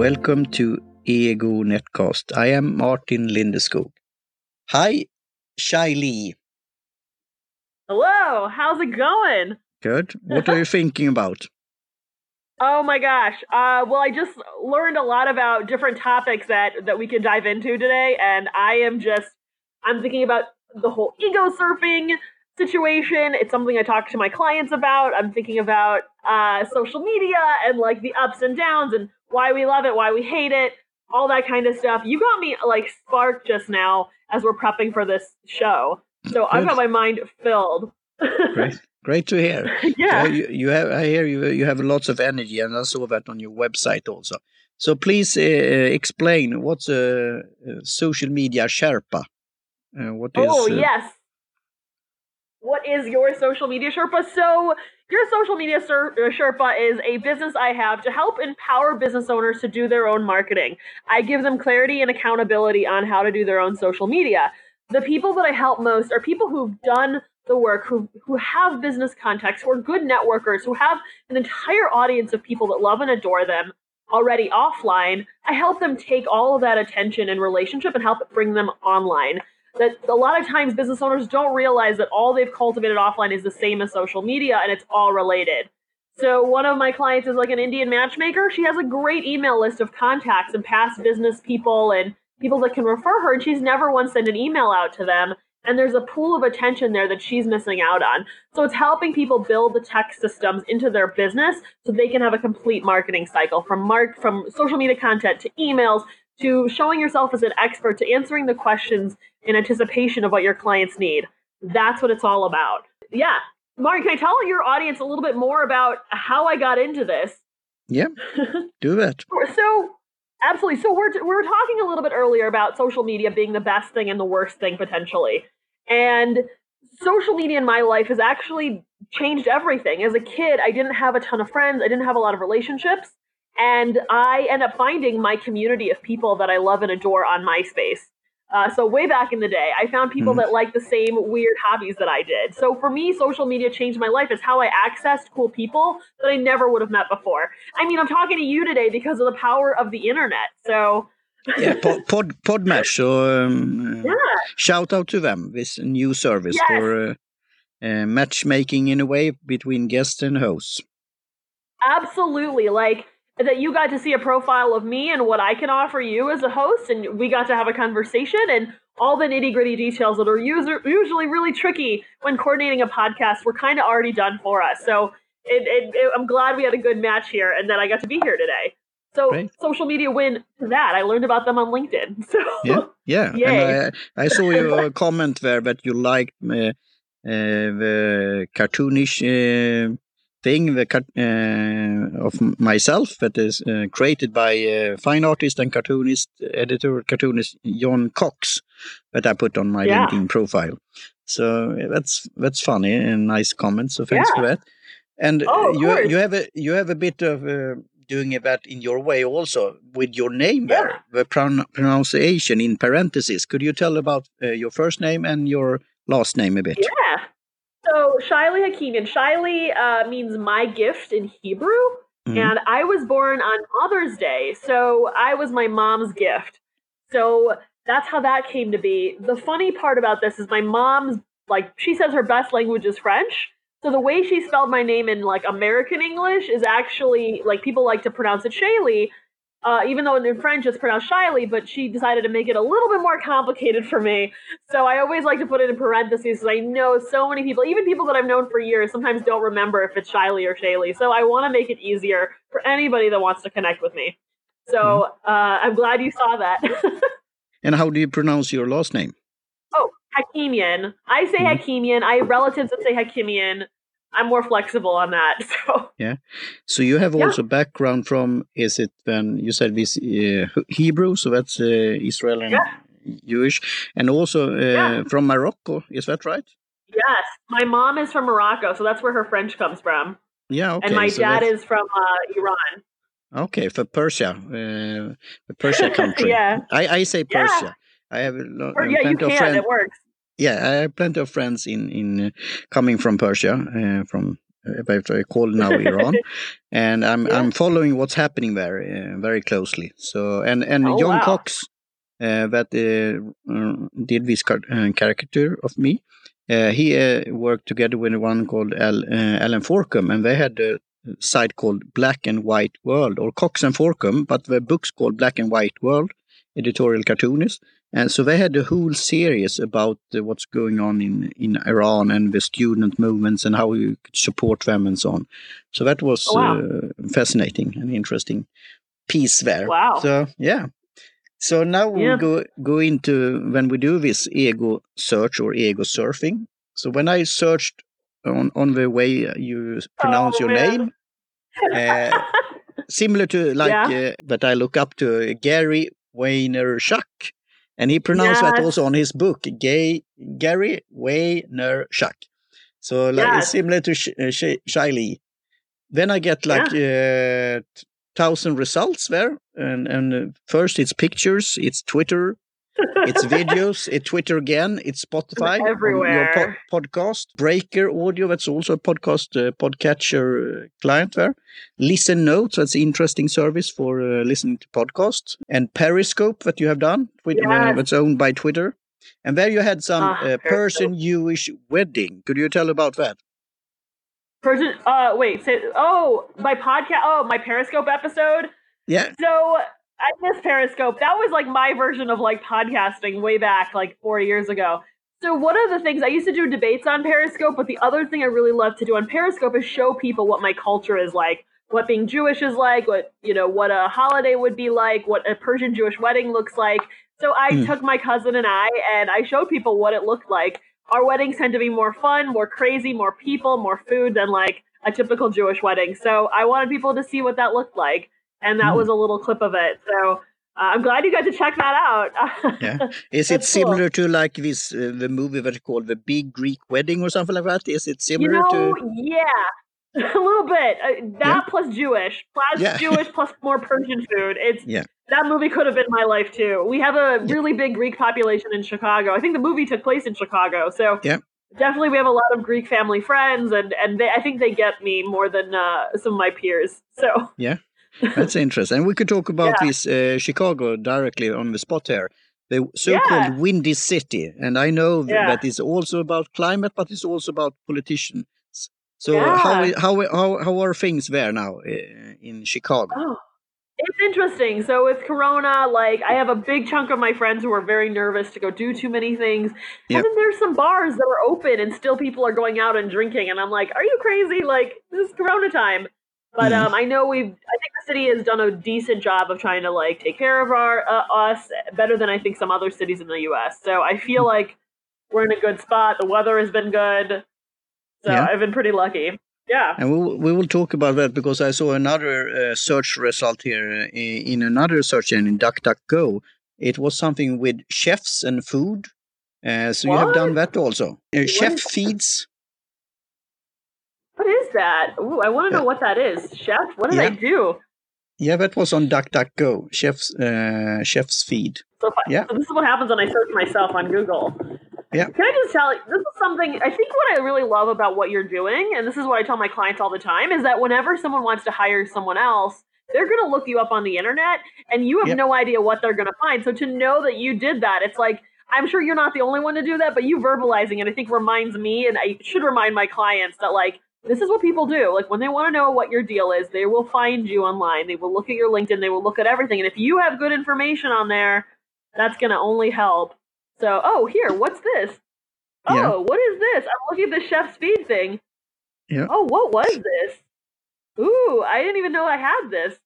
Welcome to Ego Netcast. I am Martin Lindeskog. Hi, Shaili. Hello, how's it going? Good. What are you thinking about? Oh my gosh. Uh, well, I just learned a lot about different topics that that we can dive into today, and I am just I'm thinking about the whole ego surfing situation. It's something I talk to my clients about. I'm thinking about uh, social media and like the ups and downs and why we love it, why we hate it, all that kind of stuff. You got me like sparked just now as we're prepping for this show. So I've got my mind filled. Great. Great to hear. yeah. you, you, have. I hear you. You have lots of energy, and I saw that on your website also. So please uh, explain what's a, a, social media Sherpa. Uh, what is? Oh uh, yes. What is your social media Sherpa? So your social media Sher- uh, Sherpa is a business I have to help empower business owners to do their own marketing. I give them clarity and accountability on how to do their own social media. The people that I help most are people who've done the work, who who have business contacts, who are good networkers, who have an entire audience of people that love and adore them already offline. I help them take all of that attention and relationship and help bring them online. That a lot of times business owners don't realize that all they've cultivated offline is the same as social media and it's all related. So one of my clients is like an Indian matchmaker. She has a great email list of contacts and past business people and people that can refer her, and she's never once sent an email out to them and there's a pool of attention there that she's missing out on. So it's helping people build the tech systems into their business so they can have a complete marketing cycle from mark from social media content to emails to showing yourself as an expert to answering the questions in anticipation of what your clients need. That's what it's all about. Yeah. Mark, can I tell your audience a little bit more about how I got into this? Yeah. Do that. so Absolutely. So we're we were talking a little bit earlier about social media being the best thing and the worst thing potentially. And social media in my life has actually changed everything. As a kid, I didn't have a ton of friends, I didn't have a lot of relationships, and I end up finding my community of people that I love and adore on MySpace. Uh, so way back in the day, I found people mm-hmm. that like the same weird hobbies that I did. So for me, social media changed my life. It's how I accessed cool people that I never would have met before. I mean, I'm talking to you today because of the power of the internet. So yeah, pod, pod Podmatch. So um, yeah. shout out to them. This new service yes. for uh, uh, matchmaking in a way between guests and hosts. Absolutely, like that you got to see a profile of me and what I can offer you as a host, and we got to have a conversation and all the nitty gritty details that are user, usually really tricky when coordinating a podcast were kind of already done for us. So it, it, it, I'm glad we had a good match here and that I got to be here today. So social media win to that. I learned about them on LinkedIn. So yeah, yeah. And I, I saw your comment there that you liked uh, uh, the cartoonish uh, thing the, uh, of myself that is uh, created by a fine artist and cartoonist, editor, cartoonist John Cox that I put on my yeah. LinkedIn profile. So that's that's funny and nice comment. So thanks yeah. for that. And oh, you you have a you have a bit of uh, doing that in your way also with your name yeah. there, the pron pronunciation in parentheses. Could you tell about uh, your first name and your last name a bit? Yeah. So Shaili Hakimian. Shaili uh, means my gift in Hebrew. Mm-hmm. And I was born on Mother's Day. So I was my mom's gift. So that's how that came to be. The funny part about this is my mom's, like, she says her best language is French. So the way she spelled my name in, like, American English is actually, like, people like to pronounce it Shaylee uh, even though in French it's pronounced shyly, but she decided to make it a little bit more complicated for me. So I always like to put it in parentheses because I know so many people, even people that I've known for years, sometimes don't remember if it's Shyly or Shaylee. So I want to make it easier for anybody that wants to connect with me. So mm-hmm. uh, I'm glad you saw that. and how do you pronounce your last name? Oh, Hakimian. I say mm-hmm. Hakimian. I have relatives that say Hakimian. I'm more flexible on that. So yeah. So you have also yeah. background from is it when you said this uh, Hebrew, so that's uh, Israel and yeah. Jewish, and also uh, yeah. from Morocco. Is that right? Yes, my mom is from Morocco, so that's where her French comes from. Yeah, okay. And my so dad is from uh, Iran. Okay, for Persia, uh, the Persia country. yeah, I, I say Persia. I have a lot. Or, yeah, you can. Friends. It works yeah, I have plenty of friends in in uh, coming from Persia, uh, from if I call now Iran, and I'm Yeah. I'm following what's happening there uh, very closely. So and and Oh, John wow. Cox uh, that uh, uh, did this car- uh, caricature of me. Uh, he uh, worked together with one called Al, uh, Allen Forkum, and they had a site called Black and White World, or Cox and Forkum, but the book's called Black and White World, editorial cartoonist. And so they had a whole series about uh, what's going on in, in Iran and the student movements and how you could support them and so on. So that was Oh, wow. uh, fascinating and interesting piece there. Wow. So yeah. So now we Yeah. go go into when we do this ego search or ego surfing. So when I searched on on the way you pronounce Oh, your man. name, uh, similar to like uh, that I look up to Gary Vaynerchuk, and he pronounced that also on his book, Gay Gary Vaynerchuk. So like Yes. it's similar to Sh- uh, Sh- Shiley. Then I get like uh, t- thousand results there, and and uh, first it's pictures, it's Twitter, it's videos, it's Twitter again, it's Spotify, everywhere. podcast, Breaker Audio, that's also a podcast uh, podcatcher uh, client there. Listen Notes, that's an interesting service for uh, listening to podcasts, and Periscope that you have done, with, uh, Yes. that's owned by Twitter. And there you had some Ah, uh, Persian Jewish wedding. Could you tell about that? Person, uh, wait, say, oh, my podcast, oh, my Periscope episode. Yeah, So I miss Periscope. That was like my version of like podcasting way back, like four years ago. So one of the things I used to do debates on Periscope, but the other thing I really love to do on Periscope is show people what my culture is like, what being Jewish is like, what you know, what a holiday would be like, what a Persian Jewish wedding looks like. So I Hmm. took my cousin and I, and I showed people what it looked like. Our weddings tend to be more fun, more crazy, more people, more food than like a typical Jewish wedding. So I wanted people to see what that looked like and that Hmm. was a little clip of it. So uh, I'm glad you got to check that out. yeah. Is it That's cool. similar to like this uh, the movie that called The Big Greek Wedding or something like that? Is it similar you similar know, to? yeah, a little bit. Uh, that plus Jewish, plus Yeah. Jewish, plus more Persian food. It's Yeah. that movie could have been my life too. We have a really big Greek population in Chicago. I think the movie took place in Chicago, so Yeah. definitely we have a lot of Greek family friends, and and they, I think they get me more than uh, some of my peers. So That's interesting. And we could talk about Yeah. this uh, Chicago directly on the spot here. The so-called windy city, and I know Yeah. that it's also about climate, but it's also about politicians. So Yeah. how how how how are things there now uh, in Chicago? Oh, it's interesting. So with Corona, like I have a big chunk of my friends who are very nervous to go do too many things. Yep. And then there's some bars that are open and still people are going out and drinking. And I'm like, are you crazy? Like this is Corona time. But Mhm. um, I know we've. I think the city has done a decent job of trying to like take care of our uh, us better than I think some other cities in the U.S. So I feel Mm. like we're in a good spot. The weather has been good, so Yeah. I've been pretty lucky. Yeah. And we will, we will talk about that because I saw another uh, search result here uh, in another search engine, DuckDuckGo. It was something with chefs and food. Uh, so you have done that also. Uh, chef feeds. What is that? Ooh, I want to know what that is. Chef, what did I do? Yeah, that was on DuckDuckGo. Chef's uh, chef's feed. So, I- Yeah. so this is what happens when I search myself on Google. Yeah. Can I just tell you, this is something, I think what I really love about what you're doing, and this is what I tell my clients all the time, is that whenever someone wants to hire someone else, they're going to look you up on the internet and you have Yep. no idea what they're going to find. So to know that you did that, it's like, I'm sure you're not the only one to do that, but you verbalizing it, I think reminds me, and I should remind my clients that, like, this is what people do. Like, when they want to know what your deal is, they will find you online. They will look at your LinkedIn. They will look at everything. And if you have good information on there, that's going to only help. So, oh, here, what's this? Oh, Yeah. what is this? I'm looking at the chef speed thing. Yeah. Oh, what was this? Ooh, I didn't even know I had this.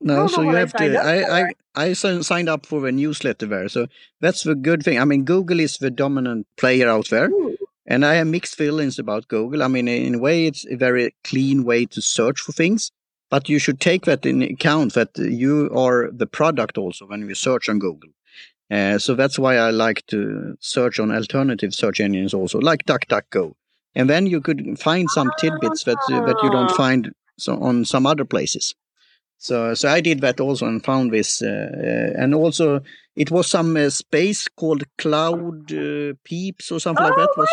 No, so you I have signed to. I, I I signed up for a newsletter there, so that's the good thing. I mean, Google is the dominant player out there, Ooh. And I have mixed feelings about Google. I mean, in a way, it's a very clean way to search for things, but you should take that in account that you are the product also when you search on Google. Uh, so that's why I like to search on alternative search engines also, like DuckDuckGo, and then you could find some tidbits that uh, that you don't find so on some other places. So, so I did that also and found this, uh, uh, and also it was some uh, space called Cloud uh, Peeps or something like oh that. my Was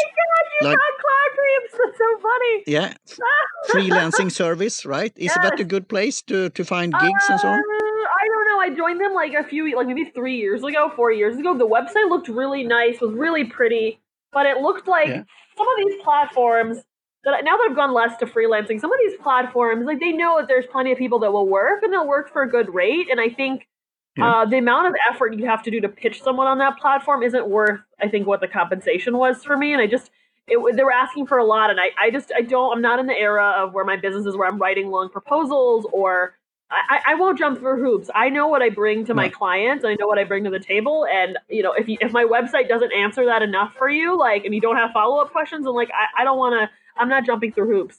like- got cloud creeps! That's so funny. Yeah. Freelancing service, right? Is Yes. that a good place to, to find gigs and so on? Uh, I don't know. I joined them like a few, like maybe three years ago, four years ago. The website looked really nice, was really pretty, but it looked like Yeah. some of these platforms that now that I've gone less to freelancing, some of these platforms like they know that there's plenty of people that will work and they'll work for a good rate, and I think. Yeah. Uh, the amount of effort you have to do to pitch someone on that platform isn't worth, I think, what the compensation was for me. And I just, it, they were asking for a lot, and I, I just, I don't, I'm not in the era of where my business is where I'm writing long proposals or I, I won't jump through hoops. I know what I bring to my clients, and I know what I bring to the table. And you know, if you, if my website doesn't answer that enough for you, like, and you don't have follow up questions, and like, I, I don't want to. I'm not jumping through hoops.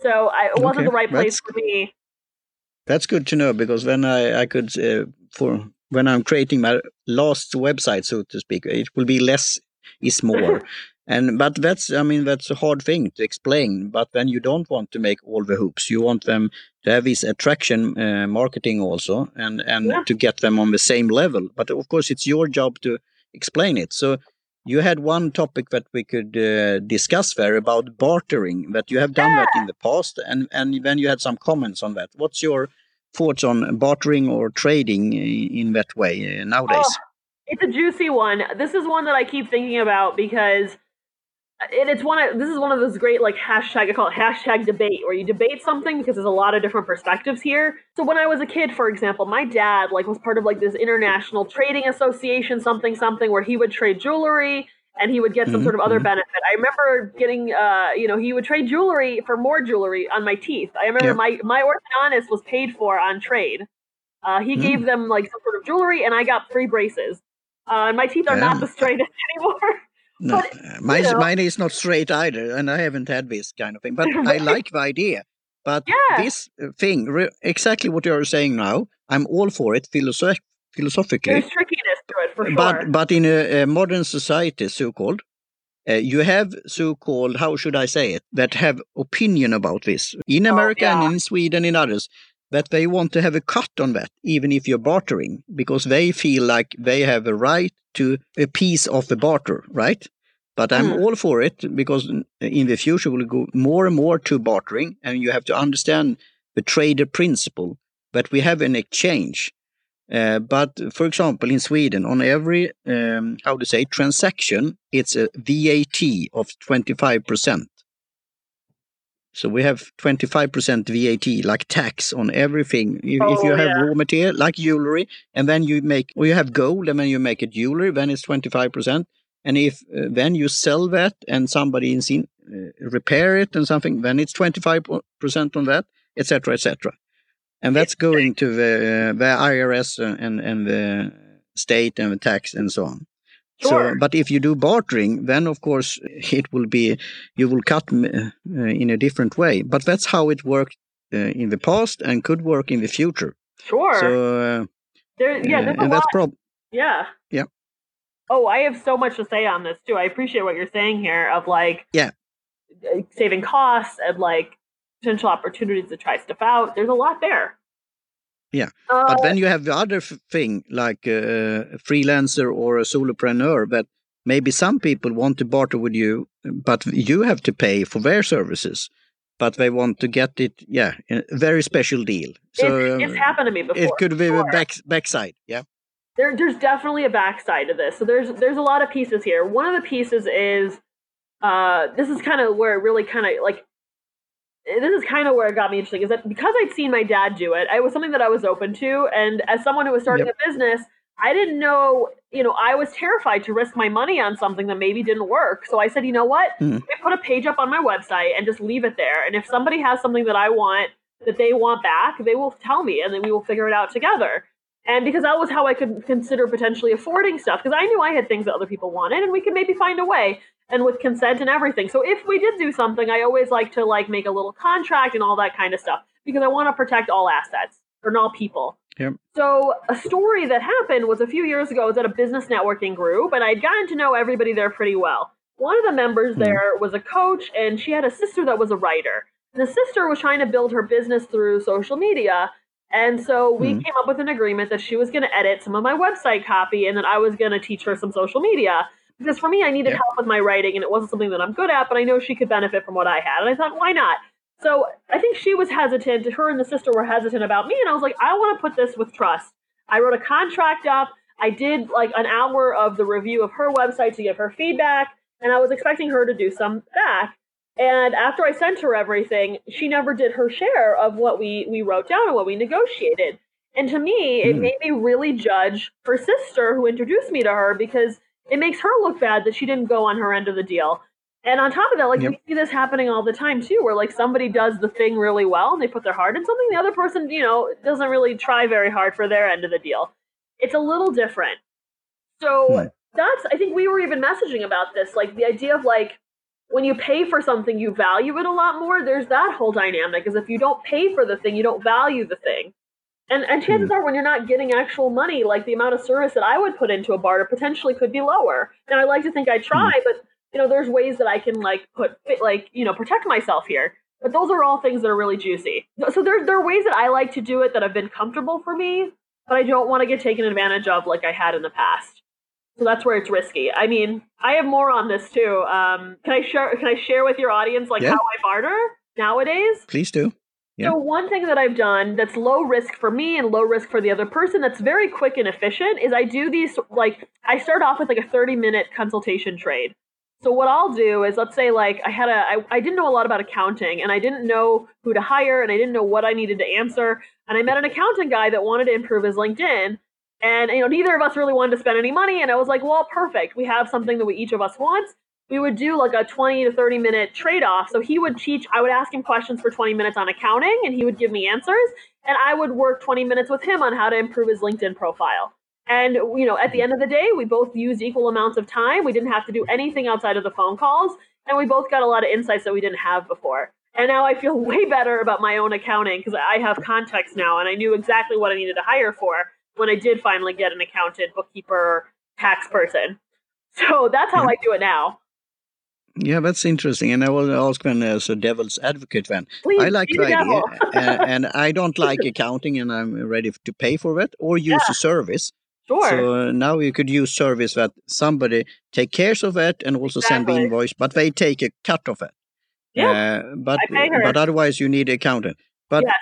So I, it wasn't Okay, the right place that's- for me. That's good to know because then I, I could, uh, for when I'm creating my last website, so to speak, it will be less is more. and but that's I mean that's a hard thing to explain. But then you don't want to make all the hoops. You want them to have this attraction uh, marketing also, and and Yeah. to get them on the same level. But of course, it's your job to explain it. So. You had one topic that we could uh, discuss there about bartering. That you have done that in the past, and and then you had some comments on that. What's your thoughts on bartering or trading in that way uh, nowadays? Oh, it's a juicy one. This is one that I keep thinking about because and it's one of this is one of those great like hashtag I call it hashtag debate where you debate something because there's a lot of different perspectives here. So when I was a kid, for example, my dad like was part of like this international trading association, something something, where he would trade jewelry and he would get some Mhm, sort of other mhm. benefit. I remember getting uh you know he would trade jewelry for more jewelry on my teeth. I remember Yep. my my orthodontist was paid for on trade. Uh, he Mm. gave them like some sort of jewelry, and I got free braces. Uh, and my teeth are not the straightest anymore. No, but, uh, mine, know- mine is not straight either, and I haven't had this kind of thing. But I like the idea. But Yeah. this uh, thing, re- exactly what you're saying now, I'm all for it philosoph- philosophically. There's trickiness to it for sure. But but in a, a modern society, so-called, uh, you have so-called how should I say it that have opinion about this in Oh, America yeah. and in Sweden and others that they want to have a cut on that, even if you're bartering, because they feel like they have a right to a piece of the barter, right? But I'm Mm. all for it because in the future we'll go more and more to bartering, and you have to understand the trader principle that we have an exchange. Uh, but for example, in Sweden, on every um, how to say transaction, it's a VAT of twenty five percent. So we have twenty five percent VAT, like tax on everything. If, if you Oh, have yeah. raw material, like jewelry, and then you make, or you have gold, and then you make a jewelry, then it's twenty five percent. And if uh, then you sell that, and somebody in uh, repair it and something, then it's twenty five percent on that, etc., etc. And that's going to the the IRS and and the state and the tax and so on. So, but if you do bartering, then of course it will be you will cut uh, in a different way. But that's how it worked uh, in the past and could work in the future. sure. So, uh, there, yeah, there's a and that's prob yeah. Yeah. Oh, I have so much to say on this too. I appreciate what you're saying here of like Yeah. uh, saving costs and like potential opportunities to try stuff out. There's a lot there. Yeah. Uh, But then you have the other f- thing, like uh, a freelancer or a solopreneur, that maybe some people want to barter with you, but you have to pay for their services. But they want to get it, yeah, a very special deal. So it's, it's um, happened to me before. it could be sure. a back backside, yeah. there, there's definitely a backside to this. So there's there's a lot of pieces here. One of the pieces is uh, this is kind of where it really kind of like this is kind of where it got me interesting is that because I'd seen my dad do it, it was something that I was open to, and as someone who was starting a business, I didn't know, you know, I was terrified to risk my money on something that maybe didn't work. So I said, you know what? Mhm. I put a page up on my website and just leave it there. And if somebody has something that I want that they want back, they will tell me, and then we will figure it out together. And because that was how I could consider potentially affording stuff, because I knew I had things that other people wanted, and we could maybe find a way, and with consent and everything. So if we did do something, I always like to like make a little contract and all that kind of stuff, because I want to protect all assets or all people. Yep. So a story that happened was a few years ago. I was at a business networking group, and I'd gotten to know everybody there pretty well. One of the members Hmm. there was a coach, and she had a sister that was a writer. The sister was trying to build her business through social media, and so we Hmm. came up with an agreement that she was going to edit some of my website copy, and that I was going to teach her some social media. Because for me, I needed yeah. help with my writing, and it wasn't something that I'm good at, but I know she could benefit from what I had. And I thought, why not? So I think she was hesitant. Her and the sister were hesitant about me, and I was like, I want to put this with trust. I wrote a contract up. I did like an hour of the review of her website to give her feedback, and I was expecting her to do some back. And after I sent her everything, she never did her share of what we we wrote down and what we negotiated. And to me, it mm. made me really judge her sister who introduced me to her because it makes her look bad that she didn't go on her end of the deal. And on top of that, like yep. we see this happening all the time too, where like somebody does the thing really well and they put their heart in something, the other person, you know, doesn't really try very hard for their end of the deal. It's a little different. So hmm. that's I think we were even messaging about this, like the idea of like when you pay for something, you value it a lot more. There's that whole dynamic. Because if you don't pay for the thing, you don't value the thing. And and chances mm. are when you're not getting actual money, like the amount of service that I would put into a barter potentially could be lower. And I like to think I try, mm. but you know, there's ways that I can like put like, you know, protect myself here. But those are all things that are really juicy. So there, there are ways that I like to do it that have been comfortable for me, but I don't want to get taken advantage of like I had in the past. So that's where it's risky. I mean, I have more on this too. Um, can I share? Can I share with your audience like yeah. how I barter nowadays? Please do. So one thing that I've done that's low risk for me and low risk for the other person that's very quick and efficient is I do these like I start off with like a 30 minute consultation trade. So what I'll do is let's say like I had a I, I didn't know a lot about accounting and I didn't know who to hire and I didn't know what I needed to answer and I met an accountant guy that wanted to improve his LinkedIn and you know neither of us really wanted to spend any money and I was like, well, perfect. We have something that we each of us wants we would do like a 20 to 30 minute trade off. So he would teach, I would ask him questions for 20 minutes on accounting and he would give me answers. And I would work 20 minutes with him on how to improve his LinkedIn profile. And, you know, at the end of the day, we both used equal amounts of time. We didn't have to do anything outside of the phone calls. And we both got a lot of insights that we didn't have before. And now I feel way better about my own accounting because I have context now and I knew exactly what I needed to hire for when I did finally get an accountant, bookkeeper, tax person. So that's how I do it now. Yeah, that's interesting. And I was ask when as a devil's advocate then. Please, I like the idea, uh, and I don't like accounting, and I'm ready to pay for it or use yeah. a service. Sure. So uh, now you could use service that somebody take care of it and also exactly. send the invoice, but they take a cut of it. Yeah. Uh, but but otherwise you need an accountant. But yes.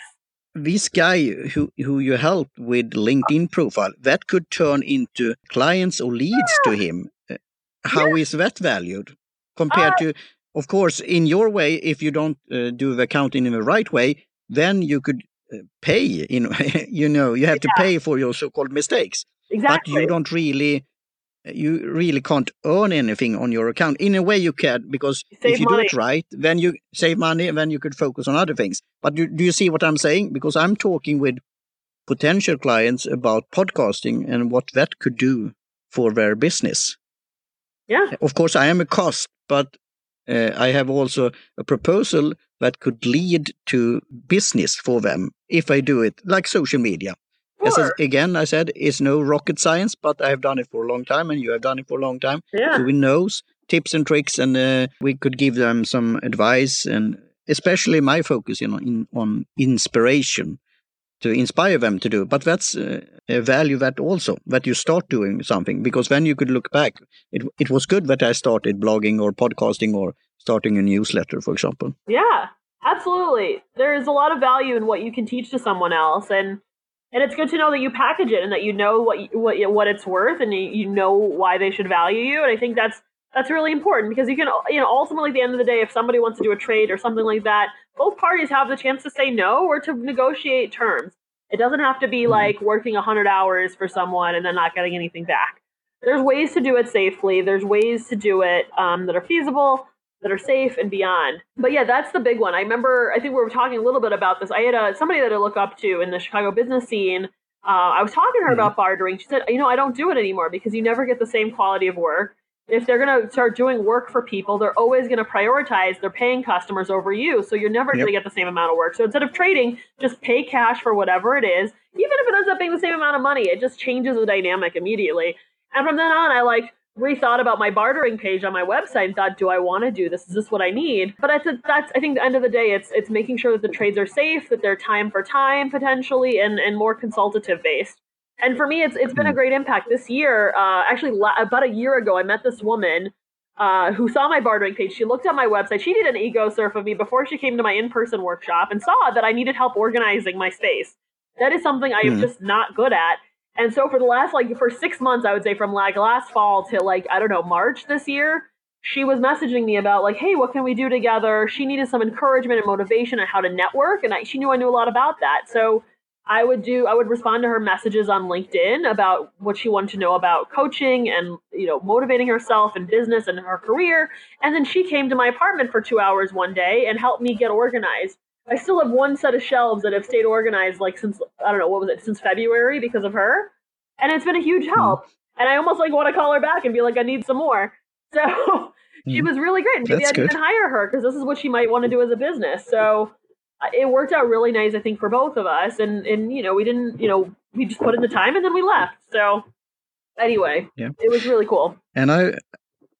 this guy who who you help with LinkedIn profile that could turn into clients or leads yeah. to him. Uh, how yeah. is that valued? Compared uh, to of course in your way if you don't uh, do the accounting in the right way then you could uh, pay in you know you have yeah. to pay for your so-called mistakes exactly. but you don't really you really can't earn anything on your account in a way you can because if you money. do it right then you save money and then you could focus on other things but do, do you see what i'm saying because i'm talking with potential clients about podcasting and what that could do for their business yeah of course i am a cost but uh, I have also a proposal that could lead to business for them if I do it, like social media. Sure. As again, I said it's no rocket science, but I have done it for a long time, and you have done it for a long time. Yeah. So we know tips and tricks, and uh, we could give them some advice, and especially my focus, you know, in, on inspiration to inspire them to do. But that's uh, a value that also that you start doing something because then you could look back. It it was good that I started blogging or podcasting or starting a newsletter, for example. Yeah, absolutely. There's a lot of value in what you can teach to someone else, and and it's good to know that you package it and that you know what what what it's worth and you, you know why they should value you. And I think that's that's really important because you can you know ultimately at the end of the day if somebody wants to do a trade or something like that both parties have the chance to say no or to negotiate terms. It doesn't have to be mm-hmm. like working 100 hours for someone and then not getting anything back. There's ways to do it safely. There's ways to do it um, that are feasible that are safe and beyond. But yeah that's the big one. I remember i think we were talking a little bit about this. I had a, somebody that i look up to in the chicago business scene uh, i was talking to her mm-hmm. about bartering. She said you know i don't do it anymore because you never get the same quality of work if they're going to start doing work for people, they're always going to prioritize their paying customers over you. So you're never yep. going to get the same amount of work. So instead of trading, just pay cash for whatever it is. Even if it ends up being the same amount of money, it just changes the dynamic immediately. And from then on, I like rethought about my bartering page on my website and thought, do I want to do this? Is this what I need? But that's, that's I think the end of the day, it's it's making sure that the trades are safe, that they're time for time potentially, and and more consultative based. And for me, it's it's been a great impact this year. Uh, actually, la- about a year ago, I met this woman uh, who saw my bartering page. She looked at my website. She did an ego surf of me before she came to my in person workshop and saw that I needed help organizing my space. That is something I am mm. just not good at. And so for the last like for six months, I would say from like last fall to like I don't know March this year, she was messaging me about like, hey, what can we do together? She needed some encouragement and motivation on how to network, and I, she knew I knew a lot about that. So I would do I would respond to her messages on LinkedIn about what she wanted to know about coaching and you know motivating herself and business and her career. And then she came to my apartment for two hours one day and helped me get organized. I still have one set of shelves that have stayed organized like since I don't know what was it since February because of her, and it's been a huge hmm. help. And I almost like want to call her back and be like I need some more. So she hmm. was really great. Maybe I'd even hire her because this is what she might want to do as a business. So it worked out really nice, I think, for both of us. And and you know, we didn't, you know, we just put in the time and then we left. So anyway, yeah. it was really cool. And I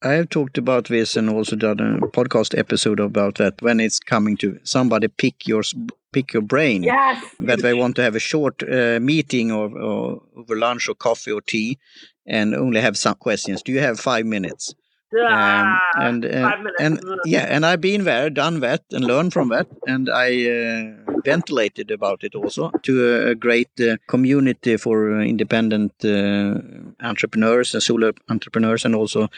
I have talked about this and also done a podcast episode about that when it's coming to somebody pick your pick your brain. Yes. That they want to have a short uh, meeting or, or over lunch or coffee or tea and only have some questions. Do you have five minutes? Um, and uh, and yeah, and I've been there, done that, and learned from that, and I uh, ventilated about it also to a, great uh, community for independent uh, entrepreneurs and solo entrepreneurs, and also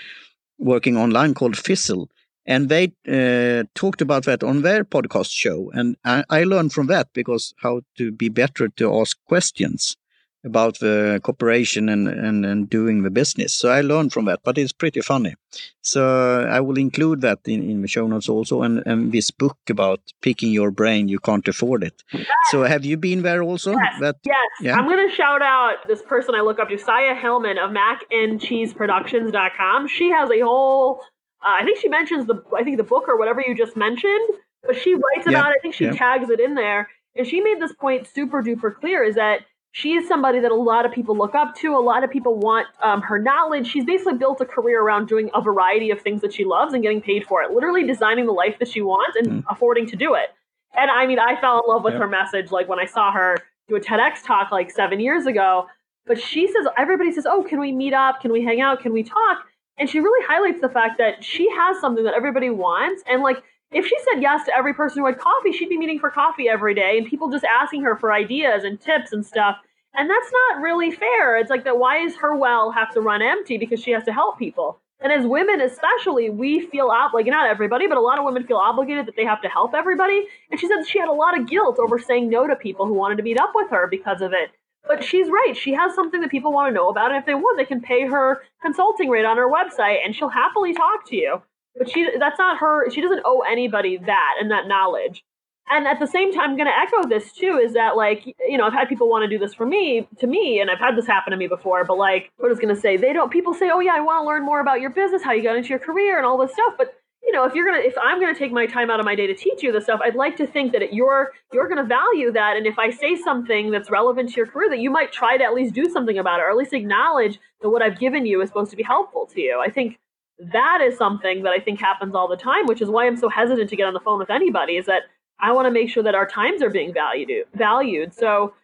working online called Fizzle. And they uh, talked about that on their podcast show, and I, I learned from that because how to be better to ask questions about the cooperation and, and, and doing the business. So I learned from that, but it's pretty funny. So I will include that in, in the show notes also and, and this book about picking your brain, you can't afford it. Yes. So have you been there also? Yes. That, yes. Yeah? I'm going to shout out this person I look up to, Saya Hillman of macandcheeseproductions.com. She has a whole, uh, I think she mentions the, I think the book or whatever you just mentioned, but she writes about yeah. it. I think she yeah. tags it in there. And she made this point super duper clear is that she is somebody that a lot of people look up to. A lot of people want um, her knowledge. She's basically built a career around doing a variety of things that she loves and getting paid for it, literally designing the life that she wants and mm. affording to do it. And I mean, I fell in love with her message like when I saw her do a TEDx talk like seven years ago. But she says, everybody says, Oh, can we meet up? Can we hang out? Can we talk? And she really highlights the fact that she has something that everybody wants. And like, if she said yes to every person who had coffee, she'd be meeting for coffee every day and people just asking her for ideas and tips and stuff. And that's not really fair. It's like that why does her well have to run empty because she has to help people? And as women, especially, we feel ob- like not everybody, but a lot of women feel obligated that they have to help everybody. And she said she had a lot of guilt over saying no to people who wanted to meet up with her because of it. But she's right. She has something that people want to know about, and if they want, they can pay her consulting rate on her website, and she'll happily talk to you. But she that's not her. She doesn't owe anybody that and that knowledge and at the same time, I'm going to echo this too is that, like, you know, I've had people want to do this for me, to me, and I've had this happen to me before, but like, what I was going to say, they don't, people say, oh, yeah, I want to learn more about your business, how you got into your career, and all this stuff. But, you know, if you're to, if I'm to take my time out of my day to teach you this stuff, I'd like to think that you're, you're going to value that. And if I say something that's relevant to your career, that you might try to at least do something about it, or at least acknowledge that what I've given you is supposed to be helpful to you. I think that is something that I think happens all the time, which is why I'm so hesitant to get on the phone with anybody is that I want to make sure that our times are being valued valued. So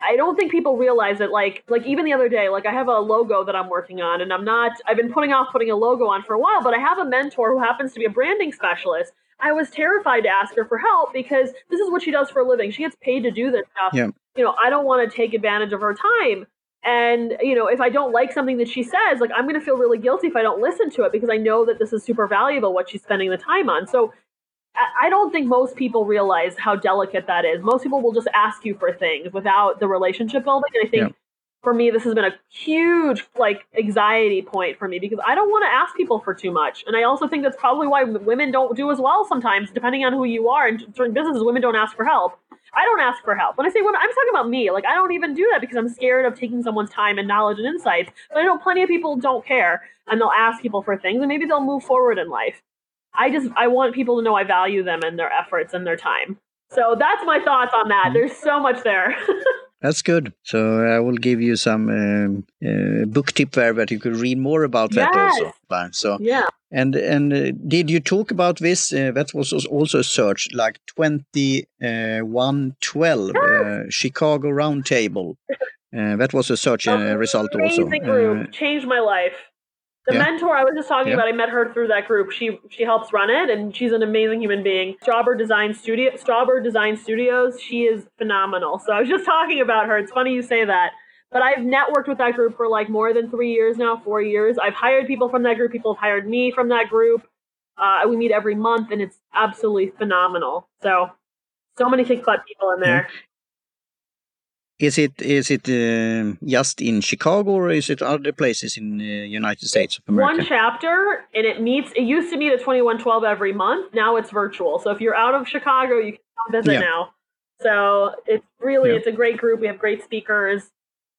I don't think people realize that like like even the other day, like I have a logo that I'm working on and I'm not I've been putting off putting a logo on for a while, but I have a mentor who happens to be a branding specialist. I was terrified to ask her for help because this is what she does for a living. She gets paid to do this stuff. Yeah. You know, I don't want to take advantage of her time. And, you know, if I don't like something that she says, like I'm going to feel really guilty if I don't listen to it because I know that this is super valuable what she's spending the time on. So I don't think most people realize how delicate that is. Most people will just ask you for things without the relationship building. And I think yeah. for me, this has been a huge like anxiety point for me because I don't want to ask people for too much. And I also think that's probably why women don't do as well sometimes, depending on who you are. In certain businesses, women don't ask for help. I don't ask for help. When I say women, I'm talking about me. Like I don't even do that because I'm scared of taking someone's time and knowledge and insights. But I know plenty of people don't care and they'll ask people for things and maybe they'll move forward in life. I just I want people to know I value them and their efforts and their time. So that's my thoughts on that. Mm-hmm. There's so much there. That's good. So I will give you some um, uh, book tip there that you could read more about that yes. also. So yeah. And and uh, did you talk about this? Uh, that was also a search like twenty uh, one twelve uh, Chicago Roundtable. Uh, that was a search uh, result also. Amazing group, changed my life. The Yeah. mentor I was just talking Yeah. about, I met her through that group. She she helps run it, and she's an amazing human being. Strawber Design Studio, Strawber Design Studios. She is phenomenal. So I was just talking about her. It's funny you say that. But I've networked with that group for like more than three years now, four years. I've hired people from that group. People have hired me from that group. Uh, we meet every month, and it's absolutely phenomenal. So, so many kick butt people in there. Is it is it uh, just in Chicago or is it other places in uh, United States of America? One chapter, and it meets. It used to meet at twenty one twelve every month. Now it's virtual. So if you're out of Chicago, you can come visit Yeah. now. So it's really Yeah. it's a great group. We have great speakers.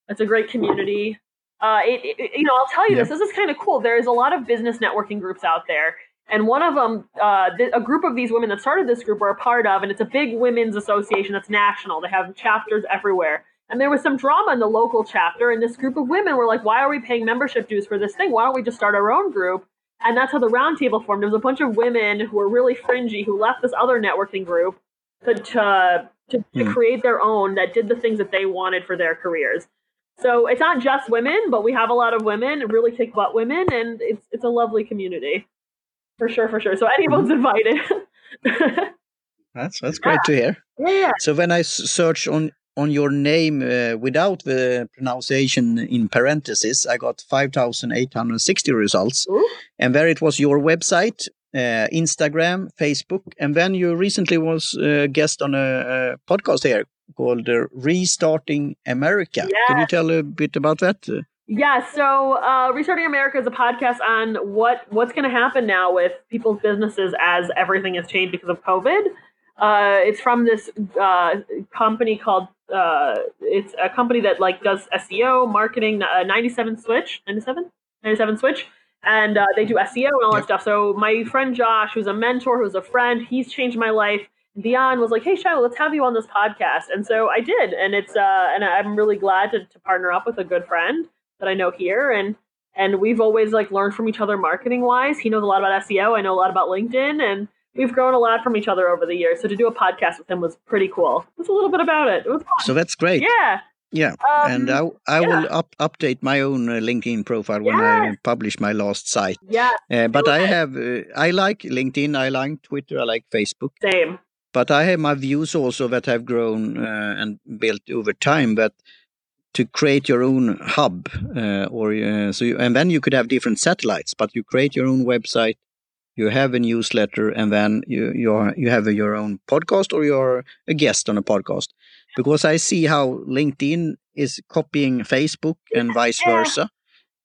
It's a great community. Uh, it, it- you know, I'll tell you Yeah. this. This is kind of cool. There is a lot of business networking groups out there, and one of them, uh, th- a group of these women that started this group, are a part of, and it's a big women's association that's national. They have chapters everywhere. And there was some drama in the local chapter, and this group of women were like, "Why are we paying membership dues for this thing? Why don't we just start our own group?" And that's how the roundtable formed. There was a bunch of women who were really fringy who left this other networking group to to, to, to Hmm. create their own that did the things that they wanted for their careers. So it's not just women, but we have a lot of women, really kick butt women, and it's it's a lovely community, for sure, for sure. So anyone's invited. That's that's great to hear. yeah, So when I search on on your name uh, without the pronunciation in parentheses, I got five thousand eight hundred sixty results, Ooh. and there it was your website, uh, Instagram, Facebook, and then you recently was a guest on a, a podcast here called uh, Restarting America. Can you tell a bit about that? Uh, Yeah, so uh, Restarting America is a podcast on what what's going to happen now with people's businesses as everything has changed because of COVID. Uh, it's from this uh, company called uh, it's a company that like does SEO marketing. Uh, Ninety Seven Switch, 97? 97 Switch, and uh, they do SEO and all that stuff. So my friend Josh, who's a mentor, who's a friend, he's changed my life. Dion was like, "Hey, Shiloh, let's have you on this podcast," and so I did, and it's uh, and I'm really glad to, to partner up with a good friend that I know here, and and we've always like learned from each other marketing wise. He knows a lot about SEO. I know a lot about LinkedIn, and we've grown a lot from each other over the years. So to do a podcast with him was pretty cool. Just a little bit about it. It was fun. so that's great. Yeah. Yeah, Um, and I, I yeah. will up, update my own uh, LinkedIn profile when I publish my last site. yeah. Uh, but I have, uh, I like LinkedIn, I like Twitter, I like Facebook. Same. But I have my views also that have grown uh, and built over time. That to create your own hub, uh, or uh, so, you, and then you could have different satellites. But you create your own website, you have a newsletter, and then you you are, you have your own podcast, or you're a guest on a podcast. Because I see how LinkedIn is copying Facebook and vice versa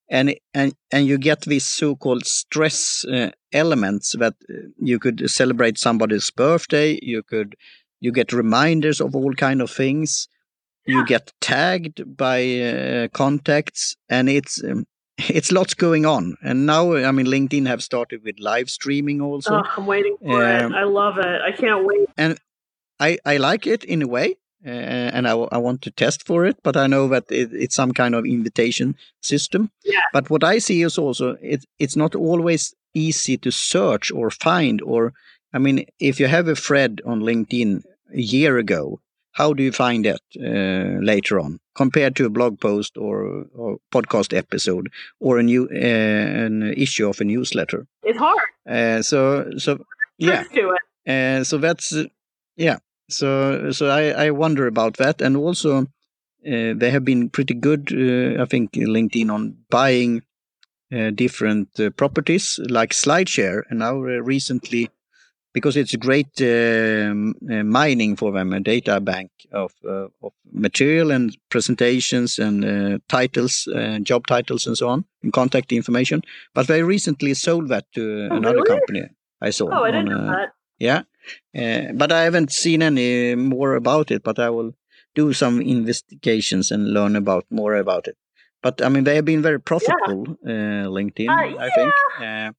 and and and you get these so-called stress uh, elements that uh, you could celebrate somebody's birthday you could you get reminders of all kind of things you get tagged by uh, contacts and it's um, it's lots going on and now i mean linkedin have started with live streaming also oh, I'm waiting for um, it. I love it. I can't wait. And i, I like it in a way, uh, and I want to test for it, but I know that it, it's some kind of invitation system. Yeah. But what I see is also it, it's not always easy to search or find. Or, I mean, if you have a thread on LinkedIn a year ago, how do you find that uh, later on compared to a blog post or, or podcast episode or a new uh, an issue of a newsletter? It's hard. Uh, so, so yeah. To it. Uh, so that's uh, yeah. So so I, I wonder about that, and also uh, they have been pretty good. Uh, I think LinkedIn on buying uh, different uh, properties like SlideShare, and now uh, recently because it's a great um, uh, mining for them, a data bank of, uh, of material and presentations and uh, titles, uh, job titles, and so on, and contact information. But they recently sold that to Oh, another really? company. I saw. Oh, I didn't on, know that. yeah, uh, but I haven't seen any more about it. But I will do some investigations and learn about more about it. But I mean, they have been very profitable, uh, LinkedIn. Uh, I think. Uh,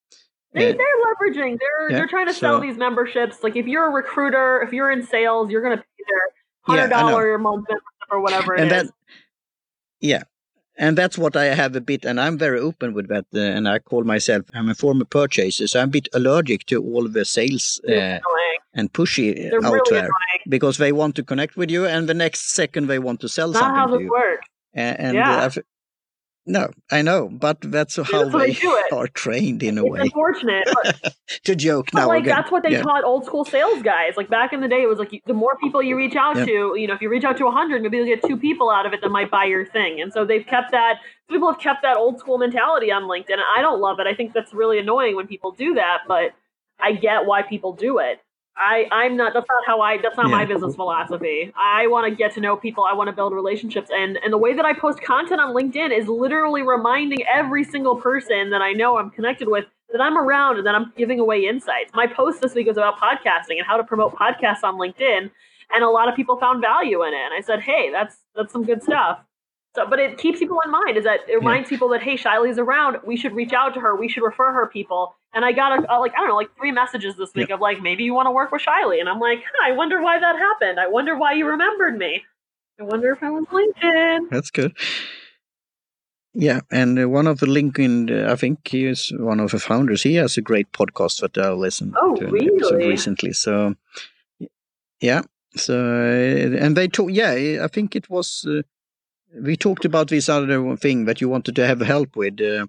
They, Yeah. they're leveraging. They're Yeah, they're trying to sell so- these memberships. Like if you're a recruiter, if you're in sales, you're going to pay their hundred dollar dollar a month membership or whatever it and is. that, yeah, and that's what I have a bit, and I'm very open with that. Uh, and I call myself I'm a former purchaser, so I'm a bit allergic to all the sales uh, and pushy They're out really there annoying. because they want to connect with you, and the next second they want to sell Not how something to you. works. And, and Yeah. uh, no, I know, but that's how That's they they do it. are trained in a It's way unfortunate, to joke now like again. that's what they Yeah. taught old school sales guys. Like back in the day, it was like the more people you reach out Yeah. to, you know, if you reach out to hundred, maybe you'll get two people out of it that might buy your thing. And so they've kept that. People have kept that old school mentality on LinkedIn. I don't love it. I think that's really annoying when people do that, but I get why people do it. I, I'm not. That's not how I. That's not my business philosophy. I want to get to know people. I want to build relationships, and and the way that I post content on LinkedIn is literally reminding every single person that I know I'm connected with that I'm around and that I'm giving away insights. My post this week was about podcasting and how to promote podcasts on LinkedIn, and a lot of people found value in it. And I said, hey, that's that's some good stuff. So, but it keeps people in mind. Is that it reminds people that hey, Shiley's around. We should reach out to her. We should refer her people. And I got a, a, like I don't know, like three messages this week of like maybe you want to work with Shiley, and I'm like, huh, I wonder why that happened. I wonder why you remembered me. I wonder if I was LinkedIn. That's good. Yeah, and uh, one of the LinkedIn, uh, I think he is one of the founders. He has a great podcast that I listened Oh, to really? recently. So, yeah. So, uh, and they talk. Yeah, I think it was. Uh, we talked about this other thing that you wanted to have help with, uh,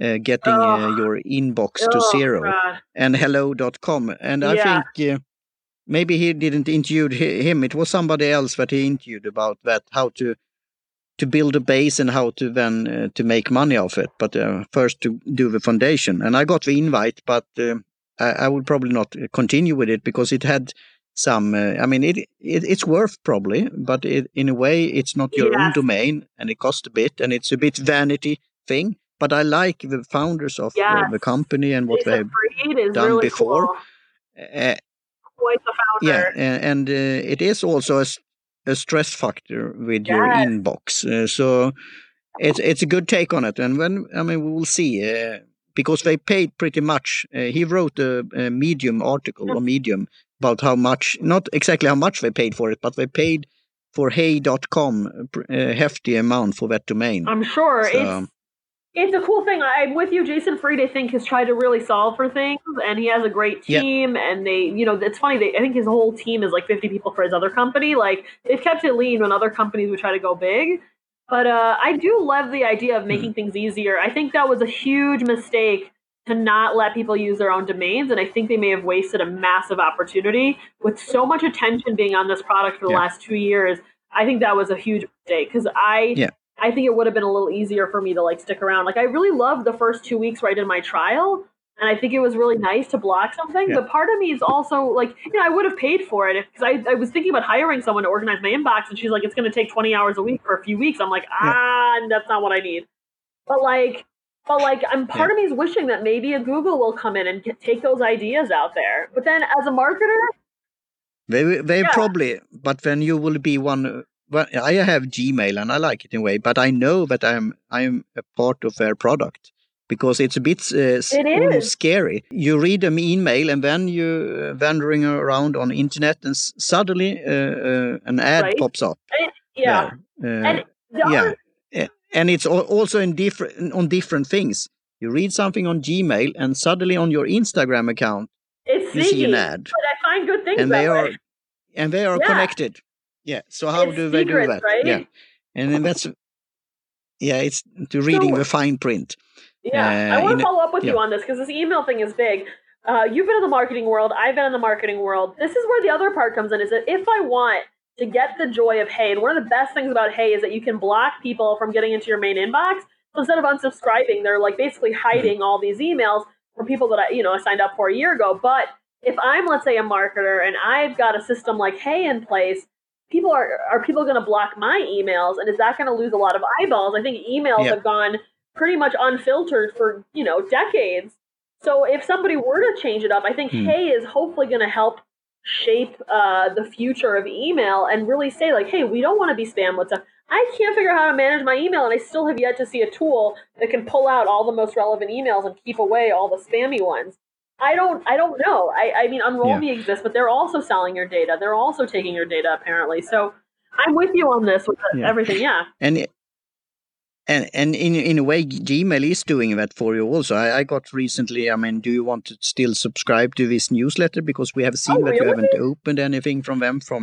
uh, getting uh, your inbox to Oh, zero God. and hello.com. And I think uh, maybe he didn't interview him. It was somebody else that he interviewed about that, how to to build a base and how to then uh, to make money off it. But uh, first to do the foundation. And I got the invite, but I, I would probably not continue with it because it had some. Uh, I mean, it, it it's worth probably, but it, in a way, it's not your own domain, and it costs a bit, and it's a bit vanity thing. But I like the founders of uh, Yes. the company and what they've done really before. cool. uh, Quite the founder. a- and uh, it is also a stress factor with your inbox. Uh, so it's it's a good take on it. And when I mean, we will see uh, because they paid pretty much. Uh, he wrote a, a Medium article on Medium about how much, not exactly how much they paid for it, but they paid for Hey.com a a hefty amount for that domain. I'm sure So- it's it's a cool thing. I'm with you. Jason Fried, I think, has tried to really solve for things, and he has a great team. And they, you know, it's funny. They, I think his whole team is like 50 people for his other company. Like they've kept it lean when other companies would try to go big. But uh, I do love the idea of making things easier. I think that was a huge mistake to not let people use their own domains, and I think they may have wasted a massive opportunity with so much attention being on this product for the Yeah. last two years. I think that was a huge mistake because I Yeah. I think it would have been a little easier for me to like stick around. Like I really loved the first two weeks where I did my trial, and I think it was really nice to block something. Yeah. But part of me is also like, you know, I would have paid for it because I, I was thinking about hiring someone to organize my inbox, and she's like, it's going to take twenty hours a week for a few weeks. I'm like, ah, that's not what I need. But like, but like, I'm part of me is wishing that maybe a Google will come in and take those ideas out there. But then as a marketer, They they Yeah. probably, but then you will be one. Well, I have Gmail and I like it in a way, but I know that I'm I'm a part of their product because it's a bit uh, It scary. You read an email and then you uh, wandering around on internet and s- suddenly uh, uh, an ad Right. pops up. and, yeah. Uh, and yeah, other and it's also in different on different things. You read something on Gmail and suddenly on your Instagram account it's you see an ad. but I find good things and they are and they are Yeah. connected yeah so how It's do they do that right? yeah and then that's yeah it's to reading So- the fine print Yeah, I Uh, want to follow up with yeah. you on this because this email thing is big. Uh, you've been in the marketing world. I've been in the marketing world. This is where the other part comes in. Is that if I want to get the joy of Hey, and one of the best things about Hey is that you can block people from getting into your main inbox. So instead of unsubscribing, they're like basically hiding all these emails from people that I, you know, I signed up for a year ago. But if I'm, let's say, a marketer and I've got a system like Hey in place, people are are people going to block my emails, and is that going to lose a lot of eyeballs? I think emails Yeah. have gone pretty much unfiltered for you know decades. So if somebody were to change it up, I think Hmm. Hey is hopefully going to help shape uh, the future of email and really say like, hey, we don't want to be spam with stuff. I can't figure out how to manage my email, and I still have yet to see a tool that can pull out all the most relevant emails and keep away all the spammy ones. I don't. I don't know. I, I mean, Unroll Me exists, but they're also selling your data. They're also taking your data apparently. So I'm with you on this with Yeah. everything. Yeah. and it- and and in in a way gmail is doing that for you also I, I got recently i mean do you want to still subscribe to this newsletter because we have seen Oh, that you haven't opened anything from them from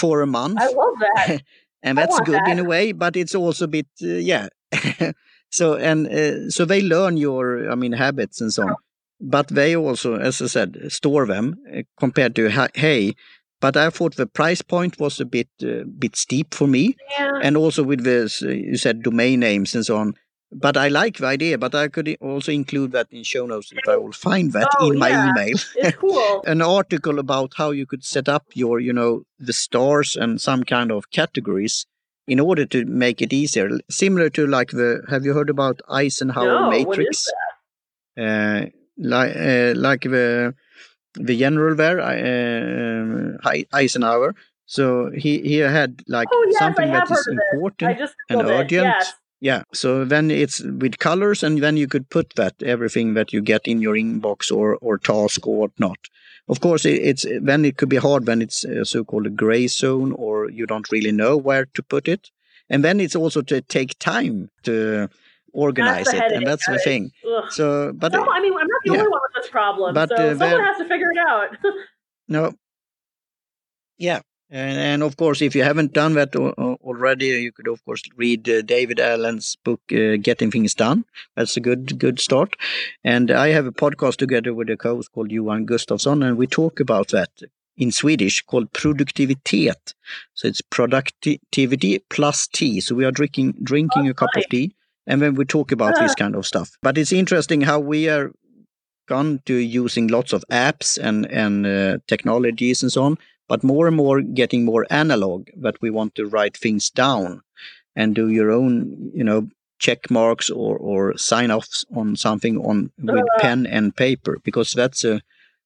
for a month I love that. and that's good that. in a way, but it's also a bit uh, yeah. so and uh, so they learn your, I mean, habits and so on. But they also, as I said, store them uh, compared to Hey. But I thought the price point was a bit uh, bit steep for me, yeah. and also with this, you said domain names and so on. But I like the idea, but I could also include that in show notes if I will find that oh, in my yeah. email. It's cool. An article about how you could set up your, you know, the stars and some kind of categories in order to make it easier. Similar to like the, have you heard about Eisenhower no, matrix? Uh, like, uh, like the, the general there, uh, Eisenhower. So he, he had like oh, yes, something that is important and urgent. Yes. Yeah, so then it's with colors, and then you could put that everything that you get in your inbox or or task or whatnot. Of course, it, it's then it could be hard when it's a so-called a gray zone or you don't really know where to put it, and then it's also to take time to organize it, and that's the thing. Ugh. So, but no, I mean, I'm not the yeah. only one with this problem. But, so uh, someone has to figure it out. no. Yeah, and, and, of course, if you haven't done that already, you could of course read uh, David Allen's book uh, "Getting Things Done." That's a good good start. And I have a podcast together with a co-host called Johan Gustafsson, and we talk about that in Swedish called produktivitet. So it's productivity plus tea. So we are drinking drinking oh, a cup of tea, and when we talk about this kind of stuff. But it's interesting how we are gone to using lots of apps and and uh, technologies and so on but more and more getting more analog that we want to write things down and do your own you know check marks or or sign offs on something on with Uh, pen and paper because that's a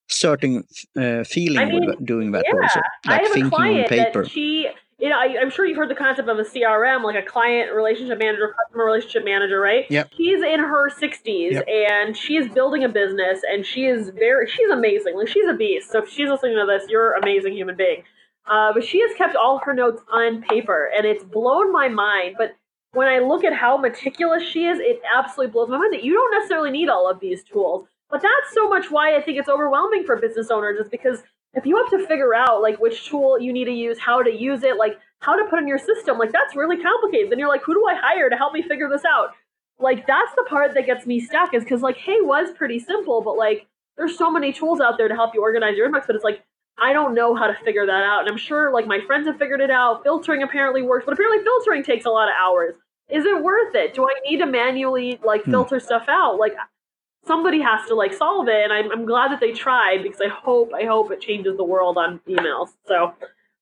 certain uh, feeling I mean, with doing that yeah, also like thinking on paper. she, you know, I, I'm sure you've heard the concept of a CRM, like a client relationship manager, customer relationship manager, right? Yep. She's in her 60s Yep. and she is building a business and she is very, she's amazing. Like she's a beast. So if she's listening to this, you're an amazing human being. Uh, but she has kept all her notes on paper and it's blown my mind. But when I look at how meticulous she is, it absolutely blows my mind that you don't necessarily need all of these tools. But that's so much why I think it's overwhelming for business owners is because if you have to figure out like which tool you need to use, how to use it, like how to put in your system, like that's really complicated. Then you're like, who do I hire to help me figure this out? Like that's the part that gets me stuck is because like Hey was pretty simple, but like there's so many tools out there to help you organize your inbox, but it's like I don't know how to figure that out. And I'm sure like my friends have figured it out. Filtering apparently works, but apparently filtering takes a lot of hours. Is it worth it? Do I need to manually like Hmm. filter stuff out? Like somebody has to like solve it and I'm, I'm glad that they tried because i hope i hope it changes the world on emails. So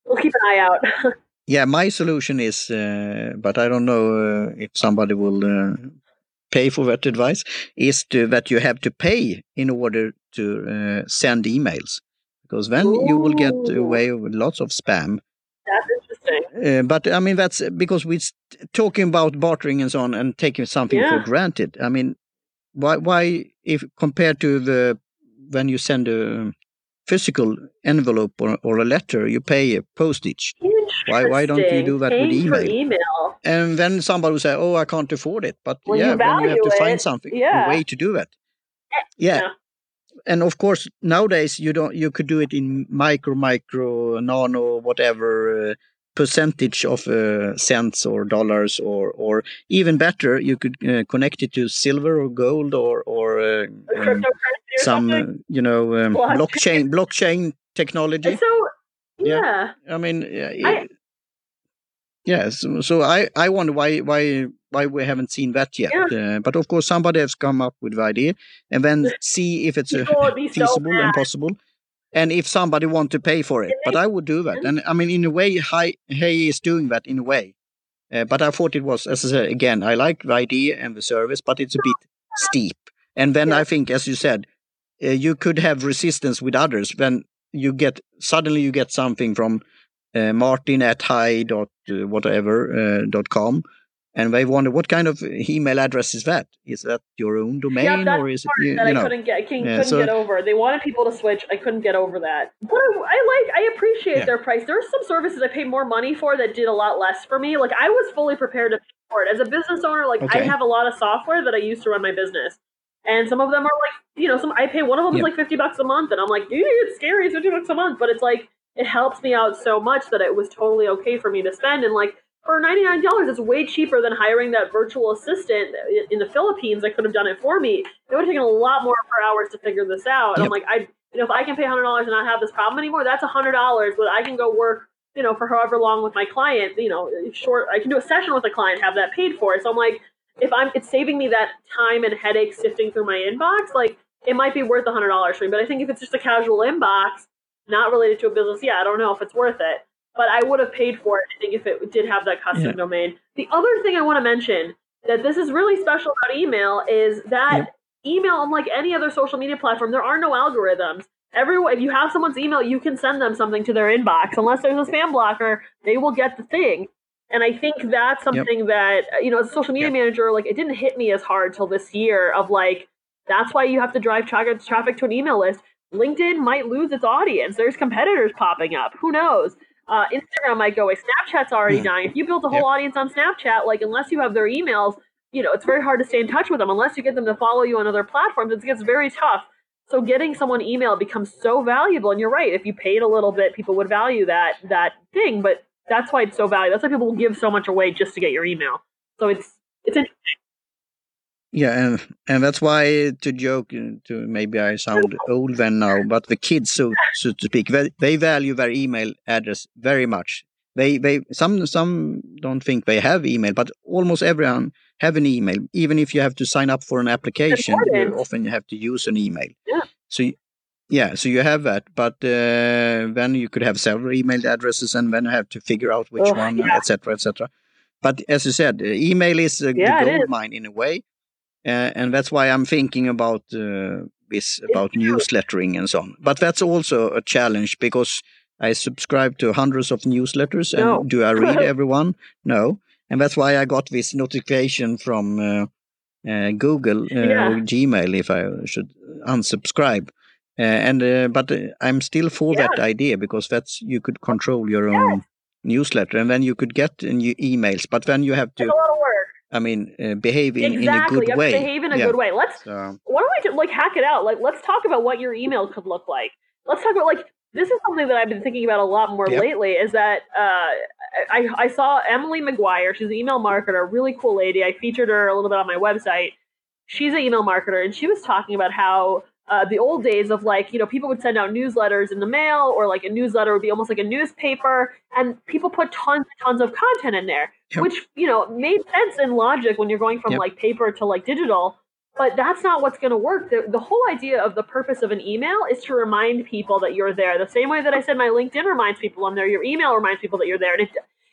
we'll keep an eye out. Yeah my solution is uh, but i don't know uh, if somebody will uh, pay for that advice is to, that you have to pay in order to uh, send emails. Because then you will get away with lots of spam. That's interesting. Uh, but I mean, that's because we're talking about bartering and so on and taking something Yeah. for granted. I mean, why, why, if compared to the when you send a physical envelope or, or a letter, you pay a postage. Why- why don't you do that with Paying for email? email And then somebody will say, "Oh, I can't afford it." But you yeah, then you have to find it, something, yeah. a way to do that. Yeah. Yeah. And of course, nowadays you don't. You could do it in micro, micro, nano, whatever uh, percentage of uh, cents or dollars, or or even better, you could uh, connect it to silver or gold or or or some uh, something you know um, Blockchain. blockchain technology. so Yeah. yeah I mean, yeah, yeah. So, so I, I wonder why, why, why we haven't seen that yet. Uh, but of course, somebody has come up with the idea, and then see if it's uh, be so feasible and possible, and if somebody want to pay for it. But I would do that, and I mean, in a way, hey is doing that in a way. Uh, but I thought it was, as I said, again, I like the idea and the service, but it's a bit steep. And then Yeah. I think, as you said, uh, you could have resistance with others when you get suddenly you get something from uh, Martin at hi dot uh, whatever uh, dot com, and they wonder what kind of email address is that? Is that your own domain that's or is it part you, that you I know? couldn't get, I couldn't, Yeah, couldn't so- get over. They wanted people to switch. I couldn't get over that. But I, I like, I appreciate Yeah. their price. There are some services I paid more money for that did a lot less for me. Like I was fully prepared to pay for it as a business owner. Like I have a lot of software that I use to run my business, and some of them are like, you know, some I pay one of them is like fifty bucks a month, and I'm like, dude, it's scary. It's fifty bucks a month, but it's like it helps me out so much that it was totally okay for me to spend. And like for $99, it's way cheaper than hiring that virtual assistant in the Philippines that could have done it for me. It would have taken a lot more per hours to figure this out. And yep. I'm like, I, you know, if I can pay $100 and not have this problem anymore, that's $100, but I can go work, you know, for however long with my client, you know, short, I can do a session with a client, have that paid for. So I'm like, if I'm, it's saving me that time and headache sifting through my inbox, like, it might be worth a $100 for me. But I think if it's just a casual inbox, not related to a business, yeah, I don't know if it's worth it but I would have paid for it. I think if it did have that custom yeah. domain. The other thing I want to mention that this is really special about email is that yep. email, unlike any other social media platform, there are no algorithms. Everyone, if you have someone's email, you can send them something to their inbox. Unless there's a spam blocker, they will get the thing. And I think that's something yep. that you know, as a social media yep. manager, like it didn't hit me as hard till this year. Of like, that's why you have to drive traffic to an email list. LinkedIn might lose its audience. There's competitors popping up. Who knows? Uh, Instagram might go away. Snapchat's already dying. If you build a whole audience on Snapchat, like unless you have their emails, you know, it's very hard to stay in touch with them unless you get them to follow you on other platforms. It gets very tough. So getting someone email becomes so valuable. And you're right. If you paid a little bit, people would value that that thing. But that's why it's so valuable. That's why people will give so much away just to get your email. So it's it's interesting. Yeah, and and that's why to joke uh, to maybe I sound old then now, but the kids, so so to speak, they, they value their email address very much. They they some some don't think they have email, but almost everyone have an email. Even if you have to sign up for an application, you often you have to use an email. Yeah. So yeah, so you have that, but uh, then you could have several email addresses, and then you have to figure out which oh, one, etc., etc. But as you said, email is uh, yeah, the gold mine in a way uh, and that's why I'm thinking about uh, this about newslettering and so on. But that's also a challenge because I subscribe to hundreds of newsletters, and no. do I read everyone? No, and that's why I got this notification from uh, uh Google uh, yeah. or Gmail if I should unsubscribe. Uh, and but I'm still for yeah. that idea because that's you could control your own newsletter, and then you could get new emails. But then you have to a lot of work. I mean, uh, behave in, exactly. in a good way. Behave in a yeah. good way. Let's. So. Why don't we like hack it out? Like, let's talk about what your email could look like. Let's talk about like this is something that I've been thinking about a lot more yep. lately. Is that uh, I I saw Emily McGuire. She's an email marketer, really cool lady. I featured her a little bit on my website. She's an email marketer, and she was talking about how uh, the old days of like you know people would send out newsletters in the mail or like a newsletter would be almost like a newspaper and people put tons and tons of content in there yep. which you know made sense in logic when you're going from yep. like paper to like digital but that's not what's going to work the, the whole idea of the purpose of an email is to remind people that you're there the same way that i said my linkedin reminds people i'm there your email reminds people that you're there and it,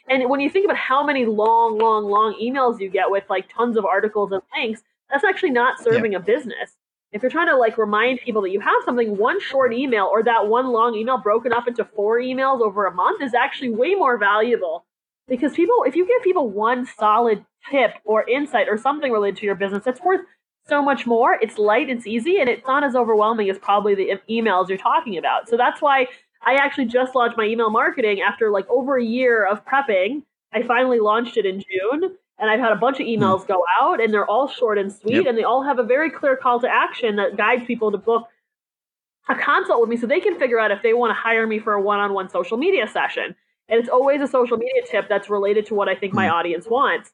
and when you think about how many long long long emails you get with like tons of articles and links that's actually not serving yep. a business if you're trying to like remind people that you have something, one short email or that one long email broken up into four emails over a month is actually way more valuable. Because people, if you give people one solid tip or insight or something related to your business, it's worth so much more. It's light, it's easy, and it's not as overwhelming as probably the emails you're talking about. So that's why I actually just launched my email marketing after like over a year of prepping. I finally launched it in June and I've had a bunch of hmm. emails go out, and they're all short and sweet, yep. and they all have a very clear call to action that guides people to book a consult with me so they can figure out if they want to hire me for a one on one social media session. And it's always a social media tip that's related to what I think my hmm. audience wants.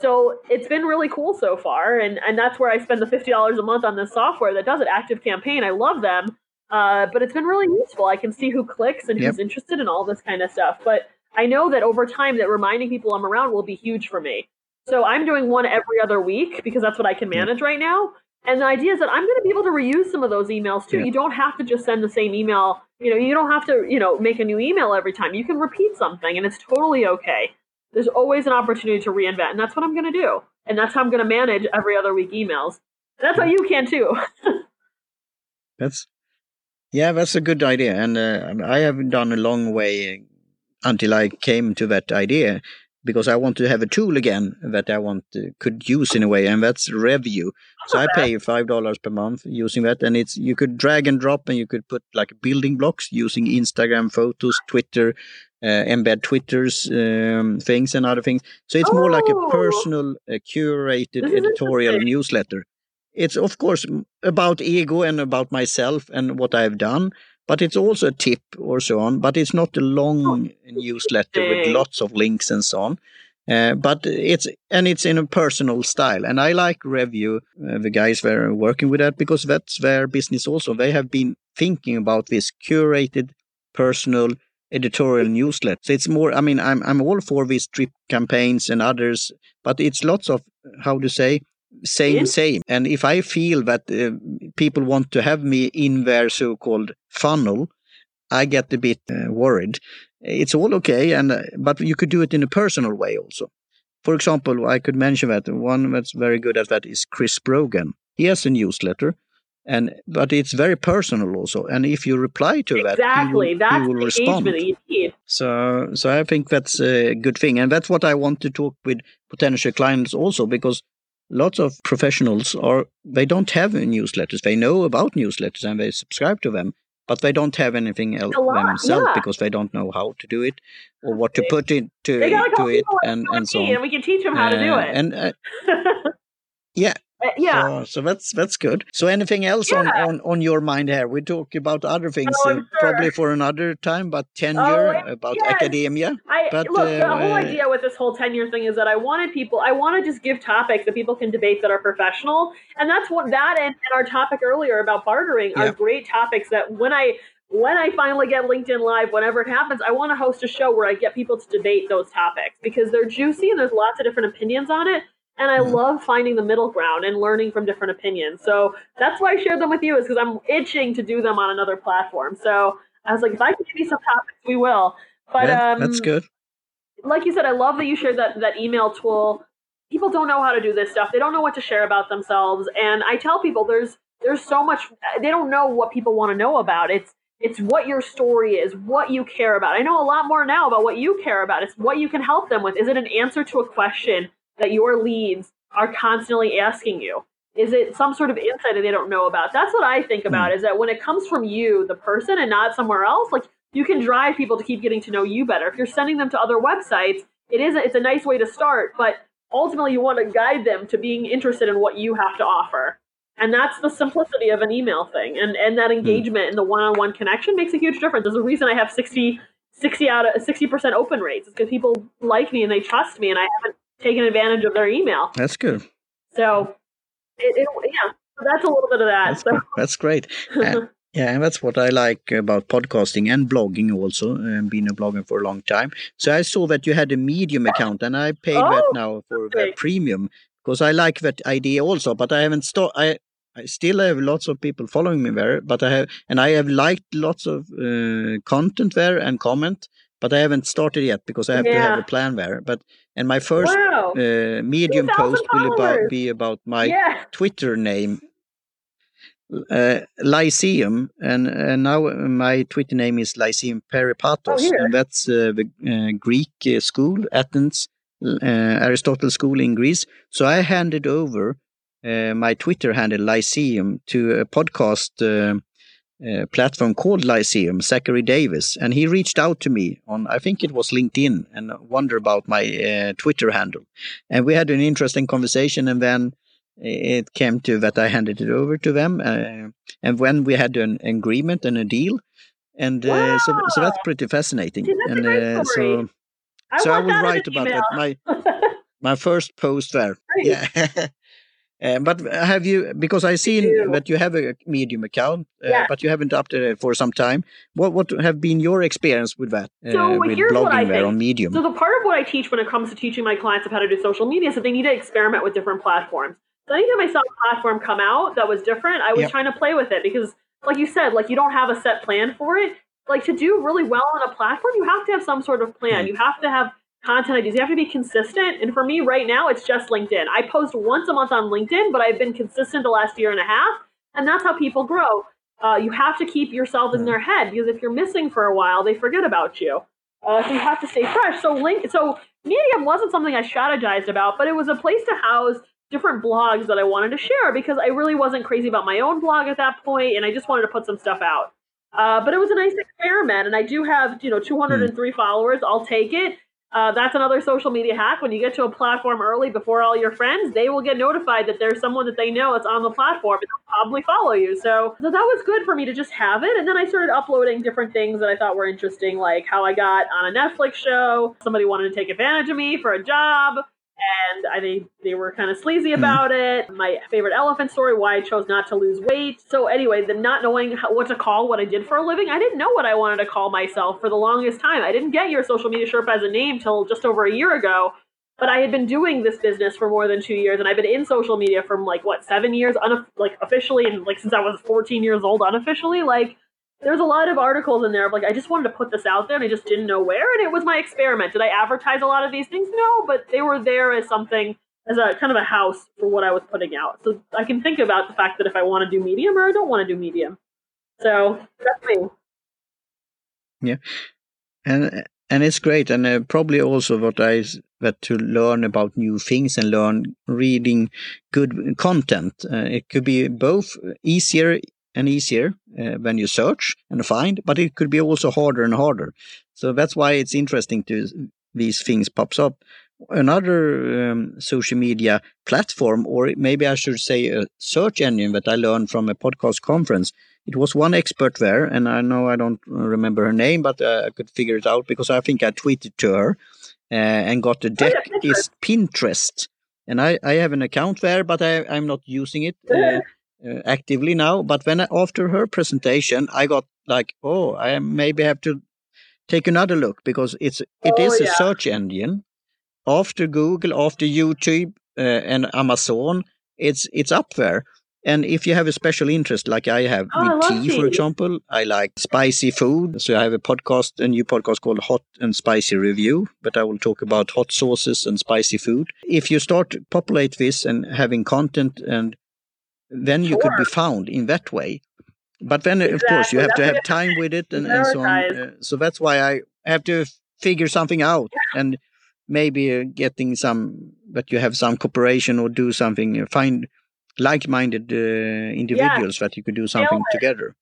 So it's been really cool so far, and, and that's where I spend the $50 a month on this software that does it, Active Campaign. I love them, uh, but it's been really useful. I can see who clicks and yep. who's interested in all this kind of stuff. But I know that over time that reminding people I'm around will be huge for me. So I'm doing one every other week because that's what I can hmm. manage right now. And the idea is that I'm going to be able to reuse some of those emails too. Yeah. You don't have to just send the same email. You know, you don't have to, you know, make a new email every time. You can repeat something and it's totally okay. There's always an opportunity to reinvent. And that's what I'm going to do. And that's how I'm going to manage every other week emails. That's how you can too. that's, yeah, that's a good idea. And uh, I haven't done a long way until I came to that idea because I want to have a tool again that I want to, could use in a way, and that's Revue. So I pay five dollars per month using that, and it's you could drag and drop, and you could put like building blocks using Instagram photos, Twitter, uh, embed Twitter's um, things and other things. So it's oh. more like a oh! personal, uh, curated editorial newsletter. It's of course about ego and about myself and what I've done, but it's also a tip or so on. But it's not a long newsletter with lots of links and so on. Uh, but it's and it's in a personal style, and I like Revue uh, the guys that are working with that because that's their business also. They have been thinking about this curated, personal editorial newsletter. So it's more. I mean, I'm I'm all for these drip campaigns and others, but it's lots of how to say same yeah. same. And if I feel that uh, people want to have me in their so-called funnel, I get a bit uh, worried it's all okay, and uh, but you could do it in a personal way also. For example, I could mention that one that's very good at that is Chris Brogan. He has a newsletter, and but it's very personal also. And if you reply to that, exactly, that's he will the respond. So, so I think that's a good thing, and that's what I want to talk with potential clients also because lots of professionals are they don't have newsletters. They know about newsletters and they subscribe to them, but they don't have anything else themselves yeah. because they don't know how to do it or what to put into to it and, and so on. And we can teach them how uh, to do uh, it. And uh, yeah, uh, yeah. So, so, that's that's good. So anything else yeah. on, on, on your mind here? We talk about other things oh, uh, sure. probably for another time, but tenure, oh, about yes. academia. I, but, look, the whole uh, idea with this whole tenure thing is that I wanted people, I want to just give topics that people can debate that are professional, and that's what that and, and our topic earlier about bartering yeah. are great topics that when I when I finally get LinkedIn Live, whenever it happens, I want to host a show where I get people to debate those topics because they're juicy and there's lots of different opinions on it. And I mm-hmm. love finding the middle ground and learning from different opinions. So that's why I shared them with you, is because I'm itching to do them on another platform. So I was like, if I can give you some topics, we will. But yeah, um, that's good. Like you said, I love that you shared that that email tool. People don't know how to do this stuff. They don't know what to share about themselves. And I tell people there's there's so much they don't know what people want to know about. It's it's what your story is, what you care about. I know a lot more now about what you care about. It's what you can help them with. Is it an answer to a question? That your leads are constantly asking you? Is it some sort of insight that they don't know about? That's what I think about mm. is that when it comes from you, the person, and not somewhere else, like you can drive people to keep getting to know you better. If you're sending them to other websites, it is a, it's a nice way to start, but ultimately you want to guide them to being interested in what you have to offer. And that's the simplicity of an email thing. And and that hmm. engagement and the one-on-one connection makes a huge difference. There's a reason I have 60 60 out of 60% open rates. It's because people like me and they trust me and I haven't taking advantage of their email. That's good. So, it, it, yeah, that's a little bit of that. That's, so. that's great. and, yeah, and that's what I like about podcasting and blogging also, and being a blogger for a long time. So I saw that you had a Medium account, and I paid oh, that now for the premium because I like that idea also. But I haven't started. I I still have lots of people following me there, but I have and I have liked lots of uh, content there and comment, but I haven't started yet because I have yeah. to have a plan there. But and my first wow. uh, Medium post will about, be about my yeah. Twitter name, uh, Lyceum, and, and now my Twitter name is Lyceum Peripatos, oh, and that's uh, the uh, Greek uh, school, Athens, uh, Aristotle School in Greece. So I handed over my Twitter handle Lyceum to a podcast platform called Lyceum, Zachary Davis, and he reached out to me on, I think it was LinkedIn, and wonder about my uh, Twitter handle. And we had an interesting conversation, and then it came to that I handed it over to them. Uh, and when we had an agreement and a deal, and uh, so, so that's pretty fascinating. See, that's and so, I so I will write about that. My my first post there. Great. Yeah. Uh, but have you, because I seen that you have a Medium account, uh, yeah. but you haven't updated it for some time. What what have been your experience with that? Uh, so with here's what I think. on Medium. So the part of what I teach when it comes to teaching my clients of how to do social media is that they need to experiment with different platforms. So anytime I saw a platform come out that was different, I was yep. trying to play with it because, like you said, like you don't have a set plan for it. Like to do really well on a platform, you have to have some sort of plan. Mm. You have to have content ideas. You have to be consistent. And for me right now, it's just LinkedIn. I post once a month on LinkedIn, but I've been consistent the last year and a half. And that's how people grow. Uh, you have to keep yourself in their head because if you're missing for a while, they forget about you. Uh, so you have to stay fresh. So link, so Medium wasn't something I strategized about, but it was a place to house different blogs that I wanted to share because I really wasn't crazy about my own blog at that point, and I just wanted to put some stuff out. Uh, but it was a nice experiment, and I do have you know 203 mm. followers. I'll take it. Uh, that's another social media hack. When you get to a platform early before all your friends, they will get notified that there's someone that they know that's on the platform and they'll probably follow you. So, so that was good for me to just have it. And then I started uploading different things that I thought were interesting, like how I got on a Netflix show. Somebody wanted to take advantage of me for a job and I think they were kind of sleazy about it. My favorite elephant story, why I chose not to lose weight. So anyway, the not knowing how, what to call what I did for a living, I didn't know what I wanted to call myself for the longest time. I didn't get your social media Sherpa as a name till just over a year ago. But I had been doing this business for more than two years, and I've been in social media from like what seven years, un- like officially, and like since I was 14 years old, unofficially. Like there's a lot of articles in there of like I just wanted to put this out there and I just didn't know where and it was my experiment. Did I advertise a lot of these things? No, but they were there as something as a kind of a house for what I was putting out. So I can think about the fact that if I want to do medium or I don't want to do medium. So that's me. Yeah. And and it's great and uh, probably also what I that to learn about new things and learn reading good content. Uh, it could be both easier and easier uh, when you search and find, but it could be also harder and harder. So that's why it's interesting to these things pops up. Another um, social media platform, or maybe I should say a search engine that I learned from a podcast conference. It was one expert there, and I know I don't remember her name, but uh, I could figure it out because I think I tweeted to her uh, and got the deck oh, yeah, is Pinterest. And I, I have an account there, but I, I'm not using it. Uh, actively now. But when I, after her presentation, I got like, oh, I maybe have to take another look because it's it oh, is a search engine after Google, after YouTube uh, and Amazon. It's it's up there. And if you have a special interest, like I have oh, with tea, tea, for example, I like spicy food. So I have a podcast, a new podcast called Hot and Spicy Review, but I will talk about hot sauces and spicy food. If you start populate this and having content and then you sure. could be found in that way. But then, exactly. of course, you have that's to have time with it and, and so on. Uh, so that's why I have to figure something out and maybe uh, getting some that you have some cooperation or do something, uh, find like-minded uh, individuals yeah. that you could do something together.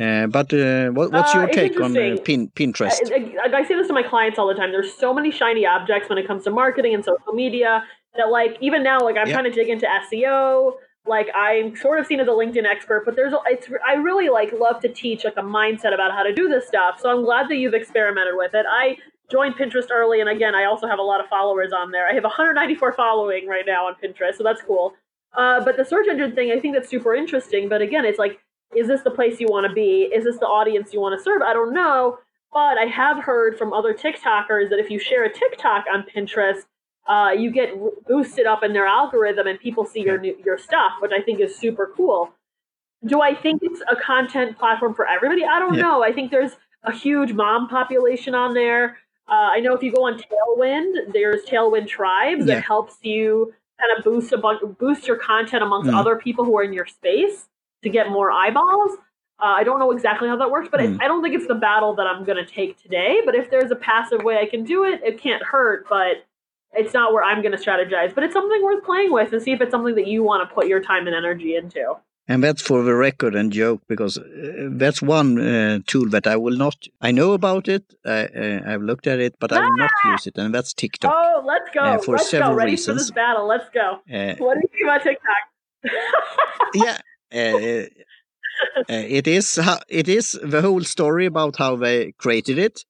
Uh, but uh, what, what's your uh, take on uh, pin, Pinterest? I, I, say this to my clients all the time. There's so many shiny objects when it comes to marketing and social media that, like, even now, like, I'm yeah. trying to dig into SEO like I'm sort of seen as a LinkedIn expert, but there's it's I really like love to teach like a mindset about how to do this stuff. So I'm glad that you've experimented with it. I joined Pinterest early, and again, I also have a lot of followers on there. I have 194 following right now on Pinterest, so that's cool. Uh, but the search engine thing, I think that's super interesting. But again, it's like, is this the place you want to be? Is this the audience you want to serve? I don't know. But I have heard from other TikTokers that if you share a TikTok on Pinterest, uh, you get boosted up in their algorithm and people see your new, your stuff, which I think is super cool. Do I think it's a content platform for everybody? I don't yeah. know. I think there's a huge mom population on there. Uh, I know if you go on Tailwind, there's Tailwind Tribes yeah. that helps you kind of boost a bunch, boost your content amongst mm. other people who are in your space to get more eyeballs. Uh, I don't know exactly how that works, but mm. I, I, don't think it's the battle that I'm going to take today. But if there's a passive way I can do it, it can't hurt. But it's not where I'm going to strategize, but it's something worth playing with and see if it's something that you want to put your time and energy into. And that's for the record and joke because uh, that's one uh, tool that I will not. I know about it. I, uh, I've looked at it, but ah! I will not ah! use it, and that's TikTok. Oh, let's go! Uh, for let's several go. Ready reasons. for this battle? Let's go. Uh, what do you think about TikTok? yeah, uh, it is. It is the whole story about how they created it.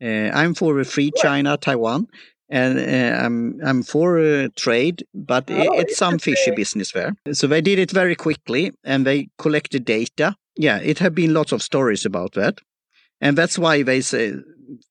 I'm for a free China, Taiwan, and uh, I'm I'm for uh, trade, but oh, it's some fishy business there. So they did it very quickly, and they collected data. Yeah, it have been lots of stories about that, and that's why they say,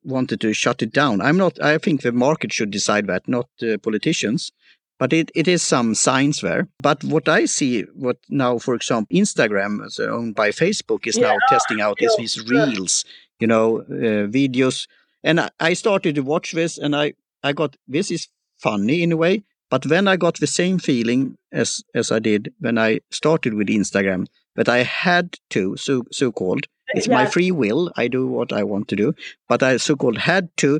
wanted to shut it down. I'm not. I think the market should decide that, not uh, politicians. But it, it is some signs there. But what I see, what now, for example, Instagram, owned by Facebook, is yeah. now testing out is these reels, you know, uh, videos. And I, I started to watch this, and I I got this is funny in a way, but then I got the same feeling as as I did when I started with Instagram that I had to so so called it's yeah. my free will. I do what I want to do, but I so called had to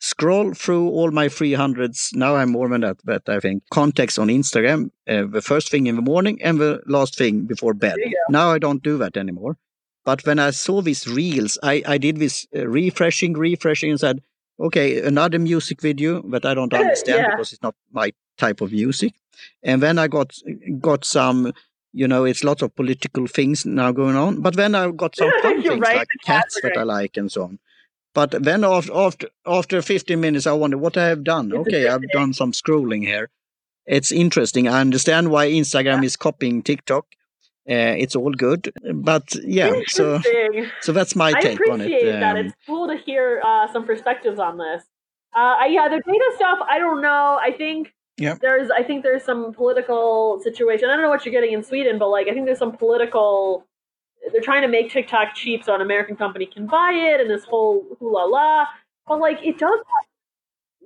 scroll through all my 300s. Now I'm more than that, but I think contacts on Instagram, uh, the first thing in the morning and the last thing before bed. Now I don't do that anymore. But when I saw these reels, I, I did this uh, refreshing, refreshing and said, okay, another music video that I don't understand Yeah. because it's not my type of music. And then I got got some, you know, it's lots of political things now going on. But then I got some fun things right, like cats that I like and so on. But then after after after 15 minutes, I wonder what I have done. It's Okay, I've done some scrolling here. It's interesting. I understand why Instagram is copying TikTok. Uh, it's all good, but yeah. So so that's my I take on it. I appreciate that. Um, It's cool to hear uh, some perspectives on this. Uh, I, yeah, the data stuff. I don't know. I think Yeah. there's. I think there's some political situation. I don't know what you're getting in Sweden, but like I think there's some political. They're trying to make TikTok cheap so an American company can buy it, and this whole hula la. But like it does.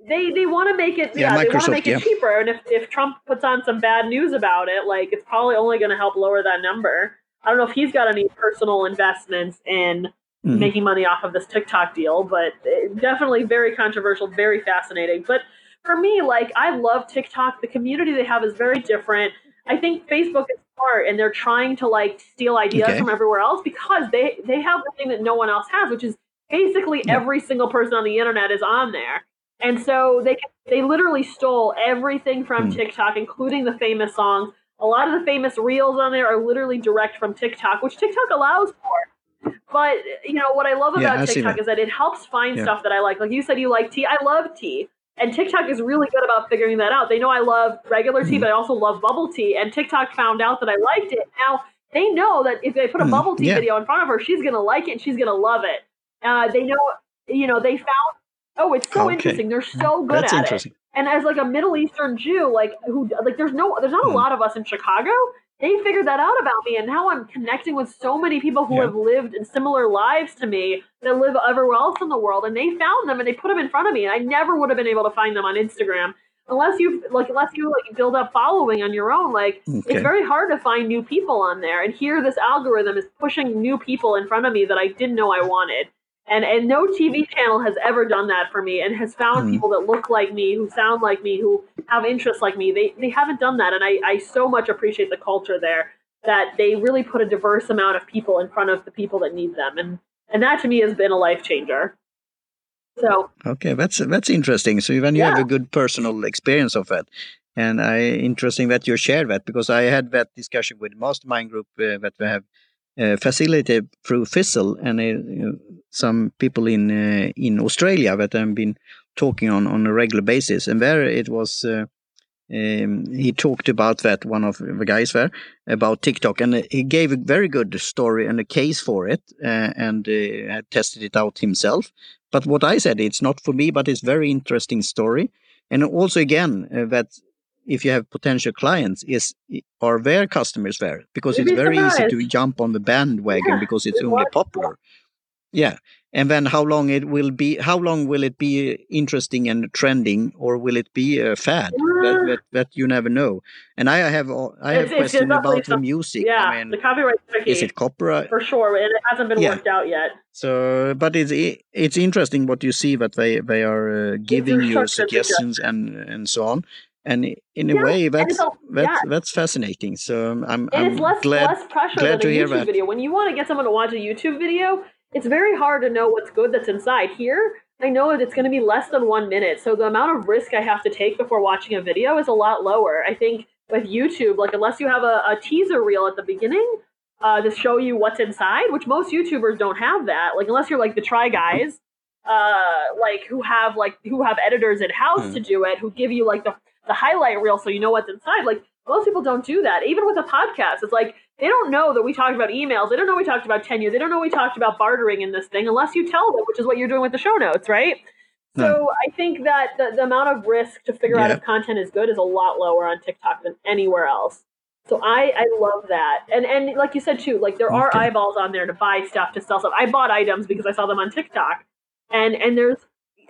They they want to make it. Yeah, Yeah, they want to make it yeah. cheaper. And if if Trump puts on some bad news about it, like it's probably only going to help lower that number. I don't know if he's got any personal investments in mm. making money off of this TikTok deal, but definitely very controversial, very fascinating. But for me, like I love TikTok. The community they have is very different. I think Facebook is smart and they're trying to like steal ideas Okay. from everywhere else because they they have the thing that no one else has, which is basically Yeah. every single person on the internet is on there. And so they they literally stole everything from Hmm. TikTok, including the famous songs. A lot of the famous reels on there are literally direct from TikTok, which TikTok allows for. But you know what I love about see TikTok that. is that it helps find Yeah. stuff that I like. Like you said, you like tea. I love tea, and TikTok is really good about figuring that out. They know I love regular tea, Mhm. but I also love bubble tea. And TikTok found out that I liked it. Now they know that if they put a Mhm. bubble tea Yeah. video in front of her, she's gonna like it and she's gonna love it. Uh, they know, you know, they found. Oh, it's so Okay. interesting. They're so good That's at it. interesting. And as like a Middle Eastern Jew, like who like there's no there's not a Hmm. lot of us in Chicago. They figured that out about me, and now I'm connecting with so many people who Yeah. have lived in similar lives to me that live everywhere else in the world, and they found them and they put them in front of me, and I never would have been able to find them on Instagram unless you like unless you like build up following on your own. Like Okay. it's very hard to find new people on there, and here this algorithm is pushing new people in front of me that I didn't know I wanted. And and no TV channel has ever done that for me and has found Hmm. people that look like me, who sound like me, who have interests like me. They they haven't done that, and I, I so much appreciate the culture there that they really put a diverse amount of people in front of the people that need them, and and that to me has been a life changer. So Okay, that's that's interesting. So then you have a good personal experience of that, and I interesting that you share that because I had that discussion with mastermind group uh, that we have uh, facilitated through Fizzle and uh, some people in uh, in Australia that I've been talking on on a regular basis, and there it was. Uh, um, he talked about that one of the guys there about TikTok, and uh, he gave a very good story and a case for it, uh, and had tested it out himself. But what I said, it's not for me, but it's very interesting story. And also again, that if you have potential clients, is are their customers there? Because You'd it's very easy to jump on the bandwagon Yeah, because it's it only popular. Yeah. And then how long it will be? How long will it be interesting and trending, or will it be a fad? That, Uh, that, that you never know. And I have I have It's- it's question definitely about the music. yeah, I mean, the copyright is it copyright? for sure, and it hasn't been Yeah. worked out yet. So, but it's it's interesting what you see that they they are uh, giving you suggestions and and so on, and in a Yeah, way that's that's yeah. that's fascinating. So um, I'm I'm it's less glad. less pressure glad than a hear YouTube that. video. When you want to get someone to watch a YouTube video, it's very hard to know what's good that's inside. Here, I know that it's going to be less than one minute, so the amount of risk I have to take before watching a video is a lot lower. I think with YouTube, like unless you have a, a teaser reel at the beginning uh, to show you what's inside, which most YouTubers don't have that. Like unless you're like the Try Guys, uh, like who have like who have editors in house Hmm. to do it, who give you like the the highlight reel so you know what's inside. Like most people don't do that. Even with a podcast, it's like they don't know that we talked about emails. They don't know we talked about tenure. They don't know we talked about bartering in this thing unless you tell them, which is what you're doing with the show notes, right? Hmm. So I think that the, the amount of risk to figure out if content is good is a lot lower on TikTok than anywhere else. So I, I love that. And and like you said too, like there are Okay. eyeballs on there to buy stuff to sell stuff. I bought items because I saw them on TikTok. And and there's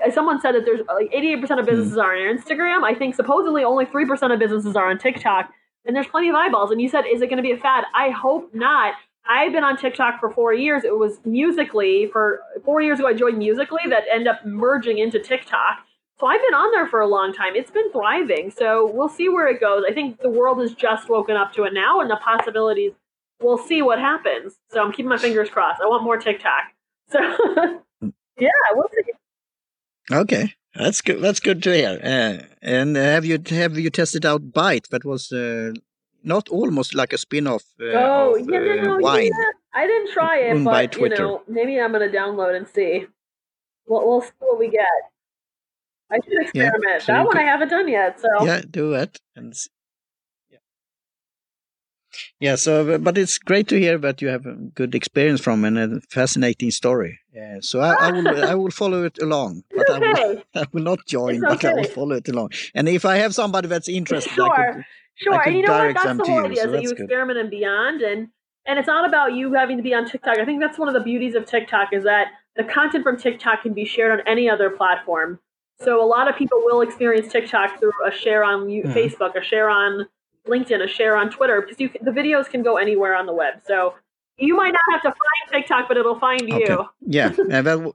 Uh, someone said that there's uh, like 88% of hmm. businesses are on Instagram. I think supposedly only 3% of businesses are on TikTok. And there's plenty of eyeballs. And you said, is it going to be a fad? I hope not. I've been on TikTok for four years. It was Musical.ly for four years ago. I joined Musical.ly that ended up merging into TikTok. So I've been on there for a long time. It's been thriving. So we'll see where it goes. I think the world has just woken up to it now, and the possibilities. We'll see what happens. So I'm keeping my fingers crossed. I want more TikTok. So hmm. yeah, we'll see. Okay, that's good. That's good to hear. Uh, and have you have you tested out Byte? That was uh, not almost like a spin-off uh, oh, of yeah, no, uh, wine. yeah. I didn't try it, Owned but you know, maybe I'm gonna download and see. We'll, we'll see what we get. I should Yeah, experiment. so that one could- I haven't done yet. So Yeah, do it. And yeah, yeah. So, but it's great to hear that you have a good experience from and a fascinating story. Yeah, so I, I will I will follow it along, but I will I will not join, It's but I will follow it along. And if I have somebody that's interested, I Sure. could, sure. And you know what? That's the whole you, idea: so is that you that's good. experiment and beyond, and and it's not about you having to be on TikTok. I think that's one of the beauties of TikTok is that the content from TikTok can be shared on any other platform. So a lot of people will experience TikTok through a share on Mhm. Facebook, a share on LinkedIn, a share on Twitter, because you, the videos can go anywhere on the web. So you might not have to find TikTok, but it'll find you. Yeah, and that, w-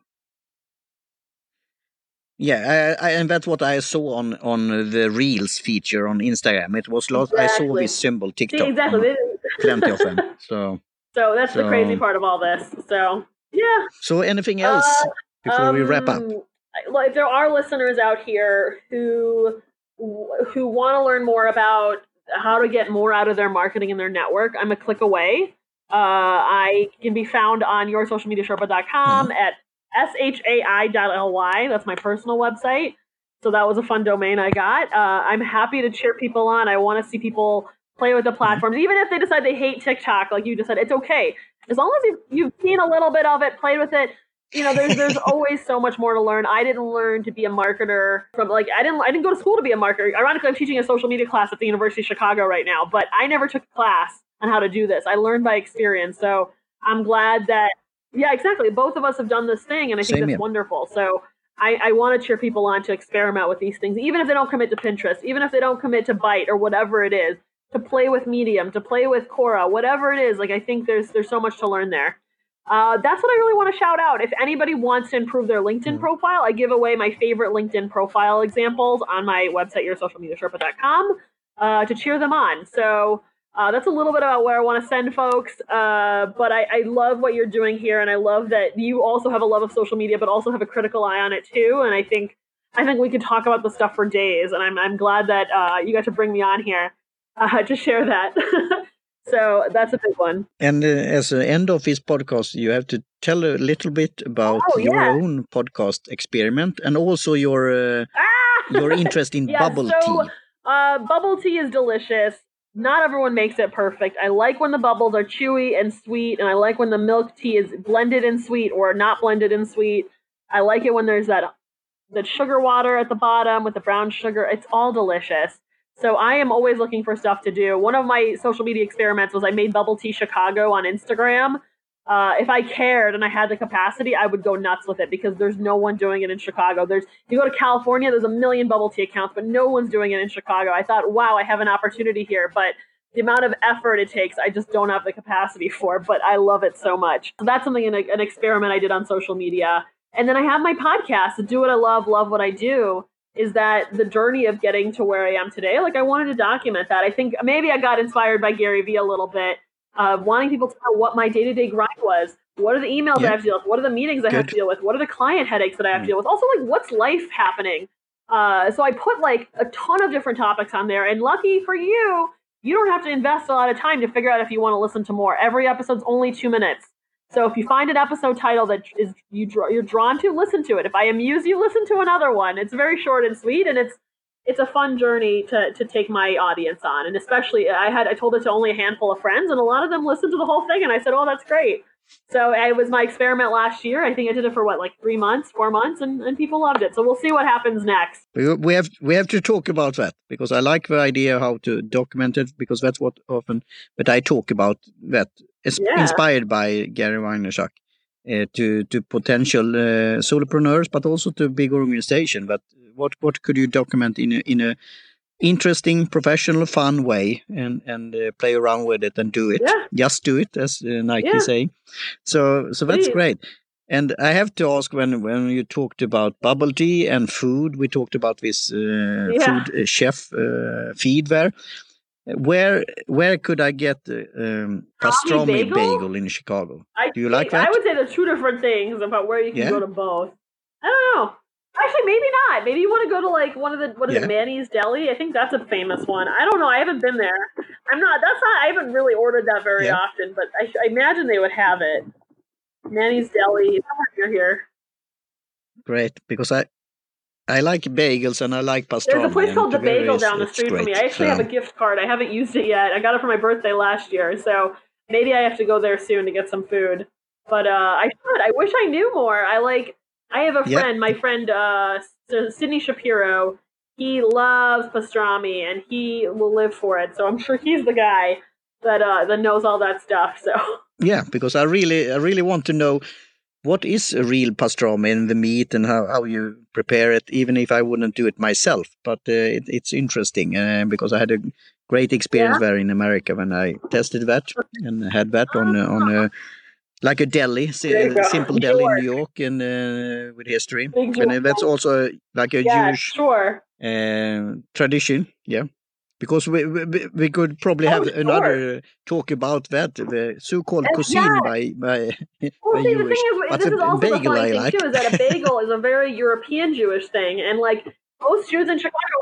yeah, I, I, and that's what I saw on on the Reels feature on Instagram. It was lost. I saw this symbol TikTok. exactly. on plenty of them. So, So that's the crazy part of all this. So yeah. so anything else Uh, before we wrap up? Um, if there are listeners out here who who want to learn more about how to get more out of their marketing and their network, I'm a click away. Uh, I can be found on yoursocialmediasherpa.com at shai.ly. That's my personal website. So that was a fun domain I got. Uh, I'm happy to cheer people on. I want to see people play with the platforms, even if they decide they hate TikTok, like you just said. It's okay as long as you've, you've seen a little bit of it, played with it. You know, there's there's always so much more to learn. I didn't learn to be a marketer from like I didn't I didn't go to school to be a marketer. Ironically, I'm teaching a social media class at the University of Chicago right now, but I never took a class on how to do this. I learned by experience. So I'm glad that yeah, exactly. Both of us have done this thing, and I think Same that's here. wonderful. So I, I want to cheer people on to experiment with these things, even if they don't commit to Pinterest, even if they don't commit to Byte or whatever it is, to play with Medium, to play with Quora, whatever it is. Like I think there's there's so much to learn there. Uh, that's what I really want to shout out. If anybody wants to improve their LinkedIn Mhm. profile, I give away my favorite LinkedIn profile examples on my website, yoursocialmediasherpa.com, uh, to cheer them on. So uh, that's a little bit about where I want to send folks. Uh, but I, I love what you're doing here, and I love that you also have a love of social media, but also have a critical eye on it too. And I think I think we could talk about the stuff for days, and I'm I'm glad that uh, you got to bring me on here uh, to share that. so that's a big one. And uh, as an end of this podcast, you have to tell a little bit about Oh, your yeah. own podcast experiment and also your uh, Ah! your interest in Yeah, bubble so- tea. Uh, bubble tea is delicious. Not everyone makes it perfect. I like when the bubbles are chewy and sweet, and I like when the milk tea is blended and sweet or not blended and sweet. I like it when there's that that sugar water at the bottom with the brown sugar. It's all delicious. So I am always looking for stuff to do. One of my social media experiments was I made bubble tea Chicago on Instagram. Uh, if I cared and I had the capacity, I would go nuts with it because there's no one doing it in Chicago. There's you go to California, there's a million bubble tea accounts, but no one's doing it in Chicago. I thought, wow, I have an opportunity here, but the amount of effort it takes, I just don't have the capacity for. But I love it so much. So that's something an, an experiment I did on social media, and then I have my podcast, do what I love, love what I do. Is that the journey of getting to where I am today? Like I wanted to document that. I think maybe I got inspired by Gary Vee a little bit of wanting people to know what my day to day grind was. What are the emails Yeah. I have to deal with? What are the meetings I have to deal with? What are the client headaches that I have to Mm. deal with? Also, like, what's life happening? Uh, so I put like a ton of different topics on there. And lucky for you, you don't have to invest a lot of time to figure out if you want to listen to more. Every episode's only two minutes. So if you find an episode title that is you draw, you're drawn to, listen to it. If I amuse you, listen to another one. It's very short and sweet, and it's it's a fun journey to to take my audience on. And especially, I had I told it to only a handful of friends, and a lot of them listened to the whole thing. And I said, "Oh, that's great." So eh, it was my experiment last year. I think I did it for what, like three months, four months, and, and people loved it. So we'll see what happens next. We, have we have to talk about that because I like the idea how to document it because that's what often. But I talk about that Yeah. inspired by Gary Vaynerchuk uh, to to potential uh, solopreneurs, but also to big organization. But what what could you document in a, in a interesting, professional, fun way and and uh, play around with it and do it. Yeah. Just do it, as uh, Nike Yeah. say. So so that's Please. great. And I have to ask when when you talked about bubble tea and food, we talked about this uh, Yeah. food uh, chef uh, feed there. Where where could I get the um, pastrami bagel? bagel? in Chicago? I Do you like that? I would say there's two different things about where you can Yeah. go to both. I don't know. Actually, maybe not. Maybe you want to go to like one of the what is Yeah. it, Manny's Deli? I think that's a famous one. I don't know. I haven't been there. I'm not. That's not. I haven't really ordered that very Yeah. often, but I, I imagine they would have it. Manny's Deli somewhere near here. Great, because I I like bagels and I like pastrami. There's a place called the Bagel down the street from me. I actually So, have a gift card. I haven't used it yet. I got it for my birthday last year, so maybe I have to go there soon to get some food. But uh, I should. I wish I knew more. I like. I have a friend. My friend uh, Sydney Shapiro. He loves pastrami, and he will live for it. So I'm sure he's the guy that uh, that knows all that stuff. So Yeah, because I really I really want to know what is a real pastrami and the meat and how, how you prepare it, even if I wouldn't do it myself. But uh, it, it's interesting uh, because I had a great experience there in America when I tested that and had that on a- on a like a deli, si- There you go. simple New deli in New York, and uh, with history. Big And uh, that's also like a yeah, Jewish sure. uh, tradition, yeah. Because we, we we could probably Oh, have sure. another talk about that, the so-called And cuisine yeah. by by, Well, by see, the thing is, But this a is also the funny I thing like. too, is that a bagel is a very European Jewish thing, and like most Jews in Chicago.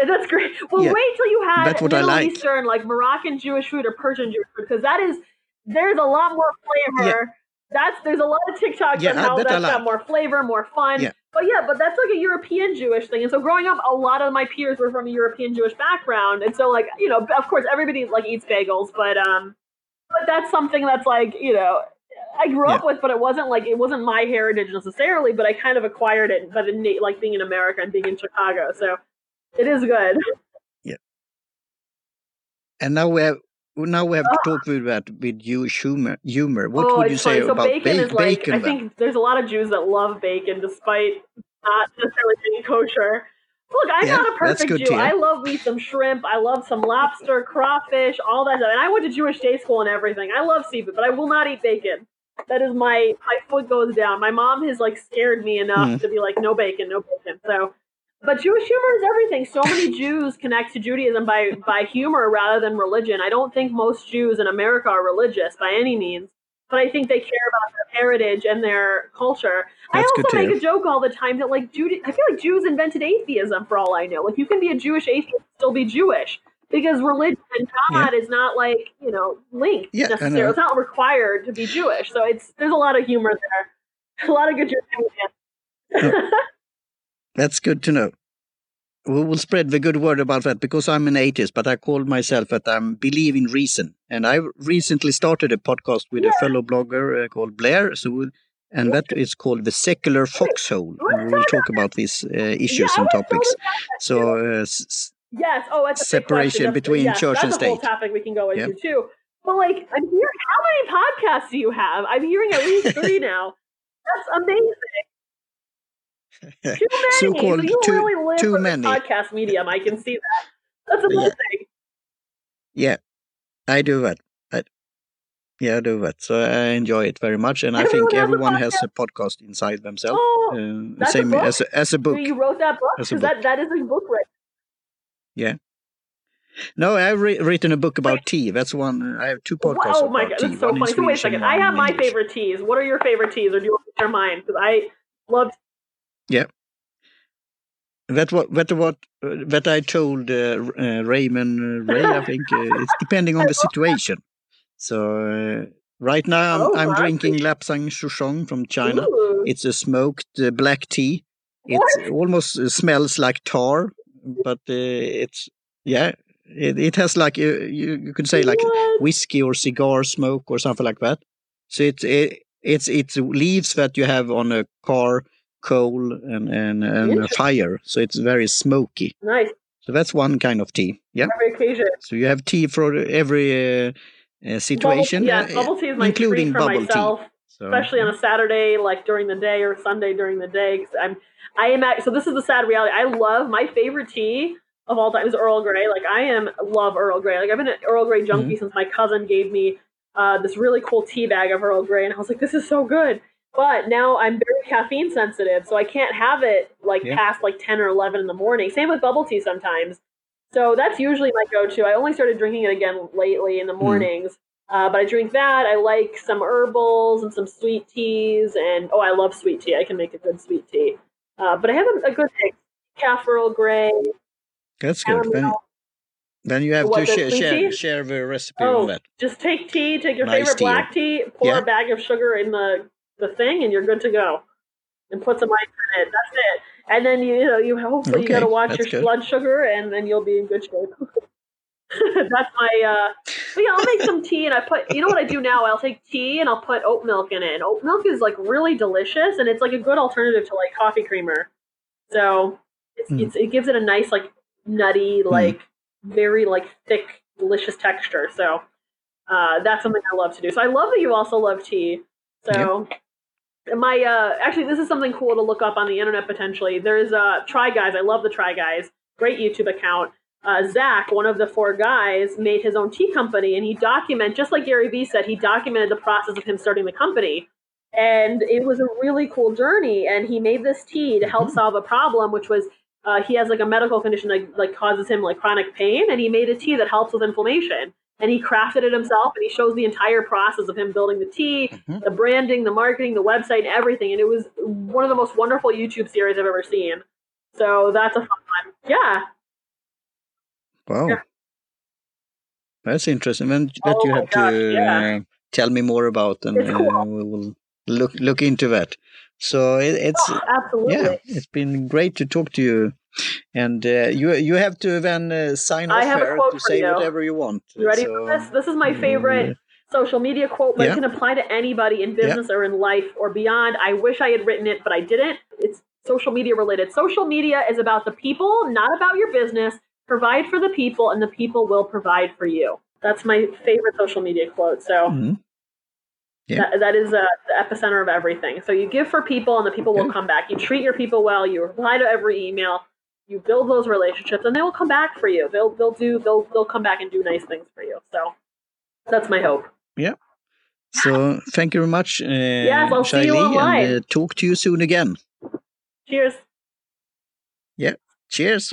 Eh, that's great. Well, Yeah, wait till you have that's what I Middle like. Eastern, like Moroccan Jewish food or Persian Jewish food, because that is there's a lot more flavor. That's there's a lot of TikToks Yeah, on how that's got more flavor, more fun. Yeah. But yeah, but that's like a European Jewish thing. And so growing up, a lot of my peers were from a European Jewish background, and so like you know, of course, everybody like eats bagels, but um, but that's something that's like you know I grew up with, but it wasn't like it wasn't my heritage necessarily. But I kind of acquired it by the na- like being in America and being in Chicago. So it is good. Yeah. And now we have now we have to talk with that with Jewish humor. Humor. What oh, would you say. So about bacon ba- is like bacon? I then? think there's a lot of Jews that love bacon despite not necessarily being kosher. Look, I'm Yeah, not a perfect Jew. I love me some shrimp. I love some lobster, crawfish, all that stuff. And I went to Jewish day school and everything. I love seafood, but I will not eat bacon. That is my my foot goes down. My mom has like scared me enough Mhm. to be like, no bacon, no bacon. So, but Jewish humor is everything. So many Jews connect to Judaism by by humor rather than religion. I don't think most Jews in America are religious by any means, but I think they care about their heritage and their culture. I That's good also make a joke all the time that like Jude, I feel like Jews invented atheism for all I know. Like you can be a Jewish atheist and still be Jewish because religion and God is not like you know linked Yeah, necessarily. It's not required to be Jewish. So it's there's a lot of humor there, a lot of good Jewish. That's good to know. We will spread the good word about that because I'm an atheist, but I call myself that I believe in reason. And I recently started a podcast with a fellow blogger uh, called Blair, so and that is called the Secular Foxhole. And we will talk about these uh, issues I and topics. totally about that So, uh, s- Yes. Oh, that's Separation. Between yes, church and that's a whole topic we can go into Yep. too. But like, I'm hearing how many podcasts do you have? I'm hearing at least three now. That's amazing. Too many. So-called you too- really live too many. podcast medium. I can see that. That's amazing. yeah, thing. Yeah, I do that. I, yeah, I do that. So I enjoy it very much. And I think Everyone everyone has a has a podcast inside themselves. Oh, Uh, that's a same as a, as a book. so you wrote that book because that that is a book, right? Yeah. No, I've re- written a book about tea. That's one. I have two podcasts oh my god, tea. that's so funny. So wait a second. I have my English. favorite teas. What are your favorite teas, or do you want to share mine? Because I love. That what that what uh, that I told uh, uh, Raymond uh, Ray. I think uh, it's depending on the situation. So uh, right now I'm, Oh, I'm drinking Lapsang Souchong from China. Ooh. It's a smoked uh, black tea. It almost uh, smells like tar, but uh, it's yeah. It, it has like you you could say like What? whiskey or cigar smoke or something like that. So it's it, it's it's leaves that you have on a car, coal and and, and fire. So it's very smoky. nice. So that's one kind of tea. Yeah. Every occasion. So you have tea for every uh, uh, situation, Bubble, uh, yeah, bubble tea is my including treat for bubble myself. tea. So, especially on a Saturday, like during the day or Sunday during the day. 'cause I'm, I am at, so this is the sad reality. I love my favorite tea of all time is Earl Grey. Like I am love Earl Grey. Like I've been an Earl Grey junkie Mm-hmm. since my cousin gave me uh, this really cool tea bag of Earl Grey, and I was like, this is so good. But now I'm very caffeine sensitive, so I can't have it like Yeah. past like ten or eleven in the morning. Same with bubble tea sometimes. So that's usually my go-to. I only started drinking it again lately in the Hmm. mornings. Uh, but I drink that. I like some herbals and some sweet teas, and oh, I love sweet tea. I can make a good sweet tea. Uh, but I have a, a good mix: calf Earl Grey. That's good. Then, then you have What, to share share, share the recipe Oh, on that. just take tea, take your Nice favorite tea. black tea, pour Yeah. a bag of sugar in the the thing, and you're good to go. And put some ice in it. That's it. And then you, you know you hopefully you got to watch your good. blood sugar, and then you'll be in good shape. that's my. uh But yeah, I'll make some tea, and I put. You know what I do now? I'll take tea and I'll put oat milk in it. And oat milk is like really delicious, and it's like a good alternative to like coffee creamer. So it's, Mm. it's it gives it a nice like nutty like very like thick delicious texture. So uh, that's something I love to do. So I love that you also love tea. So my uh, actually this is something cool to look up on the internet potentially. There's uh, Try Guys. I love the Try Guys. Great YouTube account. Uh, Zach, one of the four guys, made his own tea company, and he document just like Gary Vee said, he documented the process of him starting the company. And it was a really cool journey. And he made this tea to help Mhm. solve a problem, which was uh, he has like a medical condition that like causes him like chronic pain, and he made a tea that helps with inflammation. And he crafted it himself, and he shows the entire process of him building the tea, Mhm. the branding, the marketing, the website, everything. And it was one of the most wonderful YouTube series I've ever seen. So that's a fun one. Yeah. Wow. Yeah. That's interesting. Then that Oh you have gosh, to yeah. uh, tell me more about, and cool. uh, we will look look into that. So it, it's Oh, absolutely. yeah, it's been great to talk to you. And uh, you you have to then uh, sign I off have a here quote to say you. whatever you want. You ready So, for this? This is my favorite social media quote, but Yeah. it can apply to anybody in business or in life or beyond. I wish I had written it, but I didn't. It's social media related. Social media is about the people, not about your business. Provide for the people, and the people will provide for you. That's my favorite social media quote. So Mhm. Yeah. that, that is uh, the epicenter of everything. So you give for people, and the people will come back. You treat your people well. You reply to every email. You build those relationships, and they will come back for you. They'll they'll do they'll they'll come back and do nice things for you. So that's my hope. Yeah. So thank you very much, uh, Yes, I'll see you online. and uh, talk to you soon again. Cheers. Yeah. Cheers.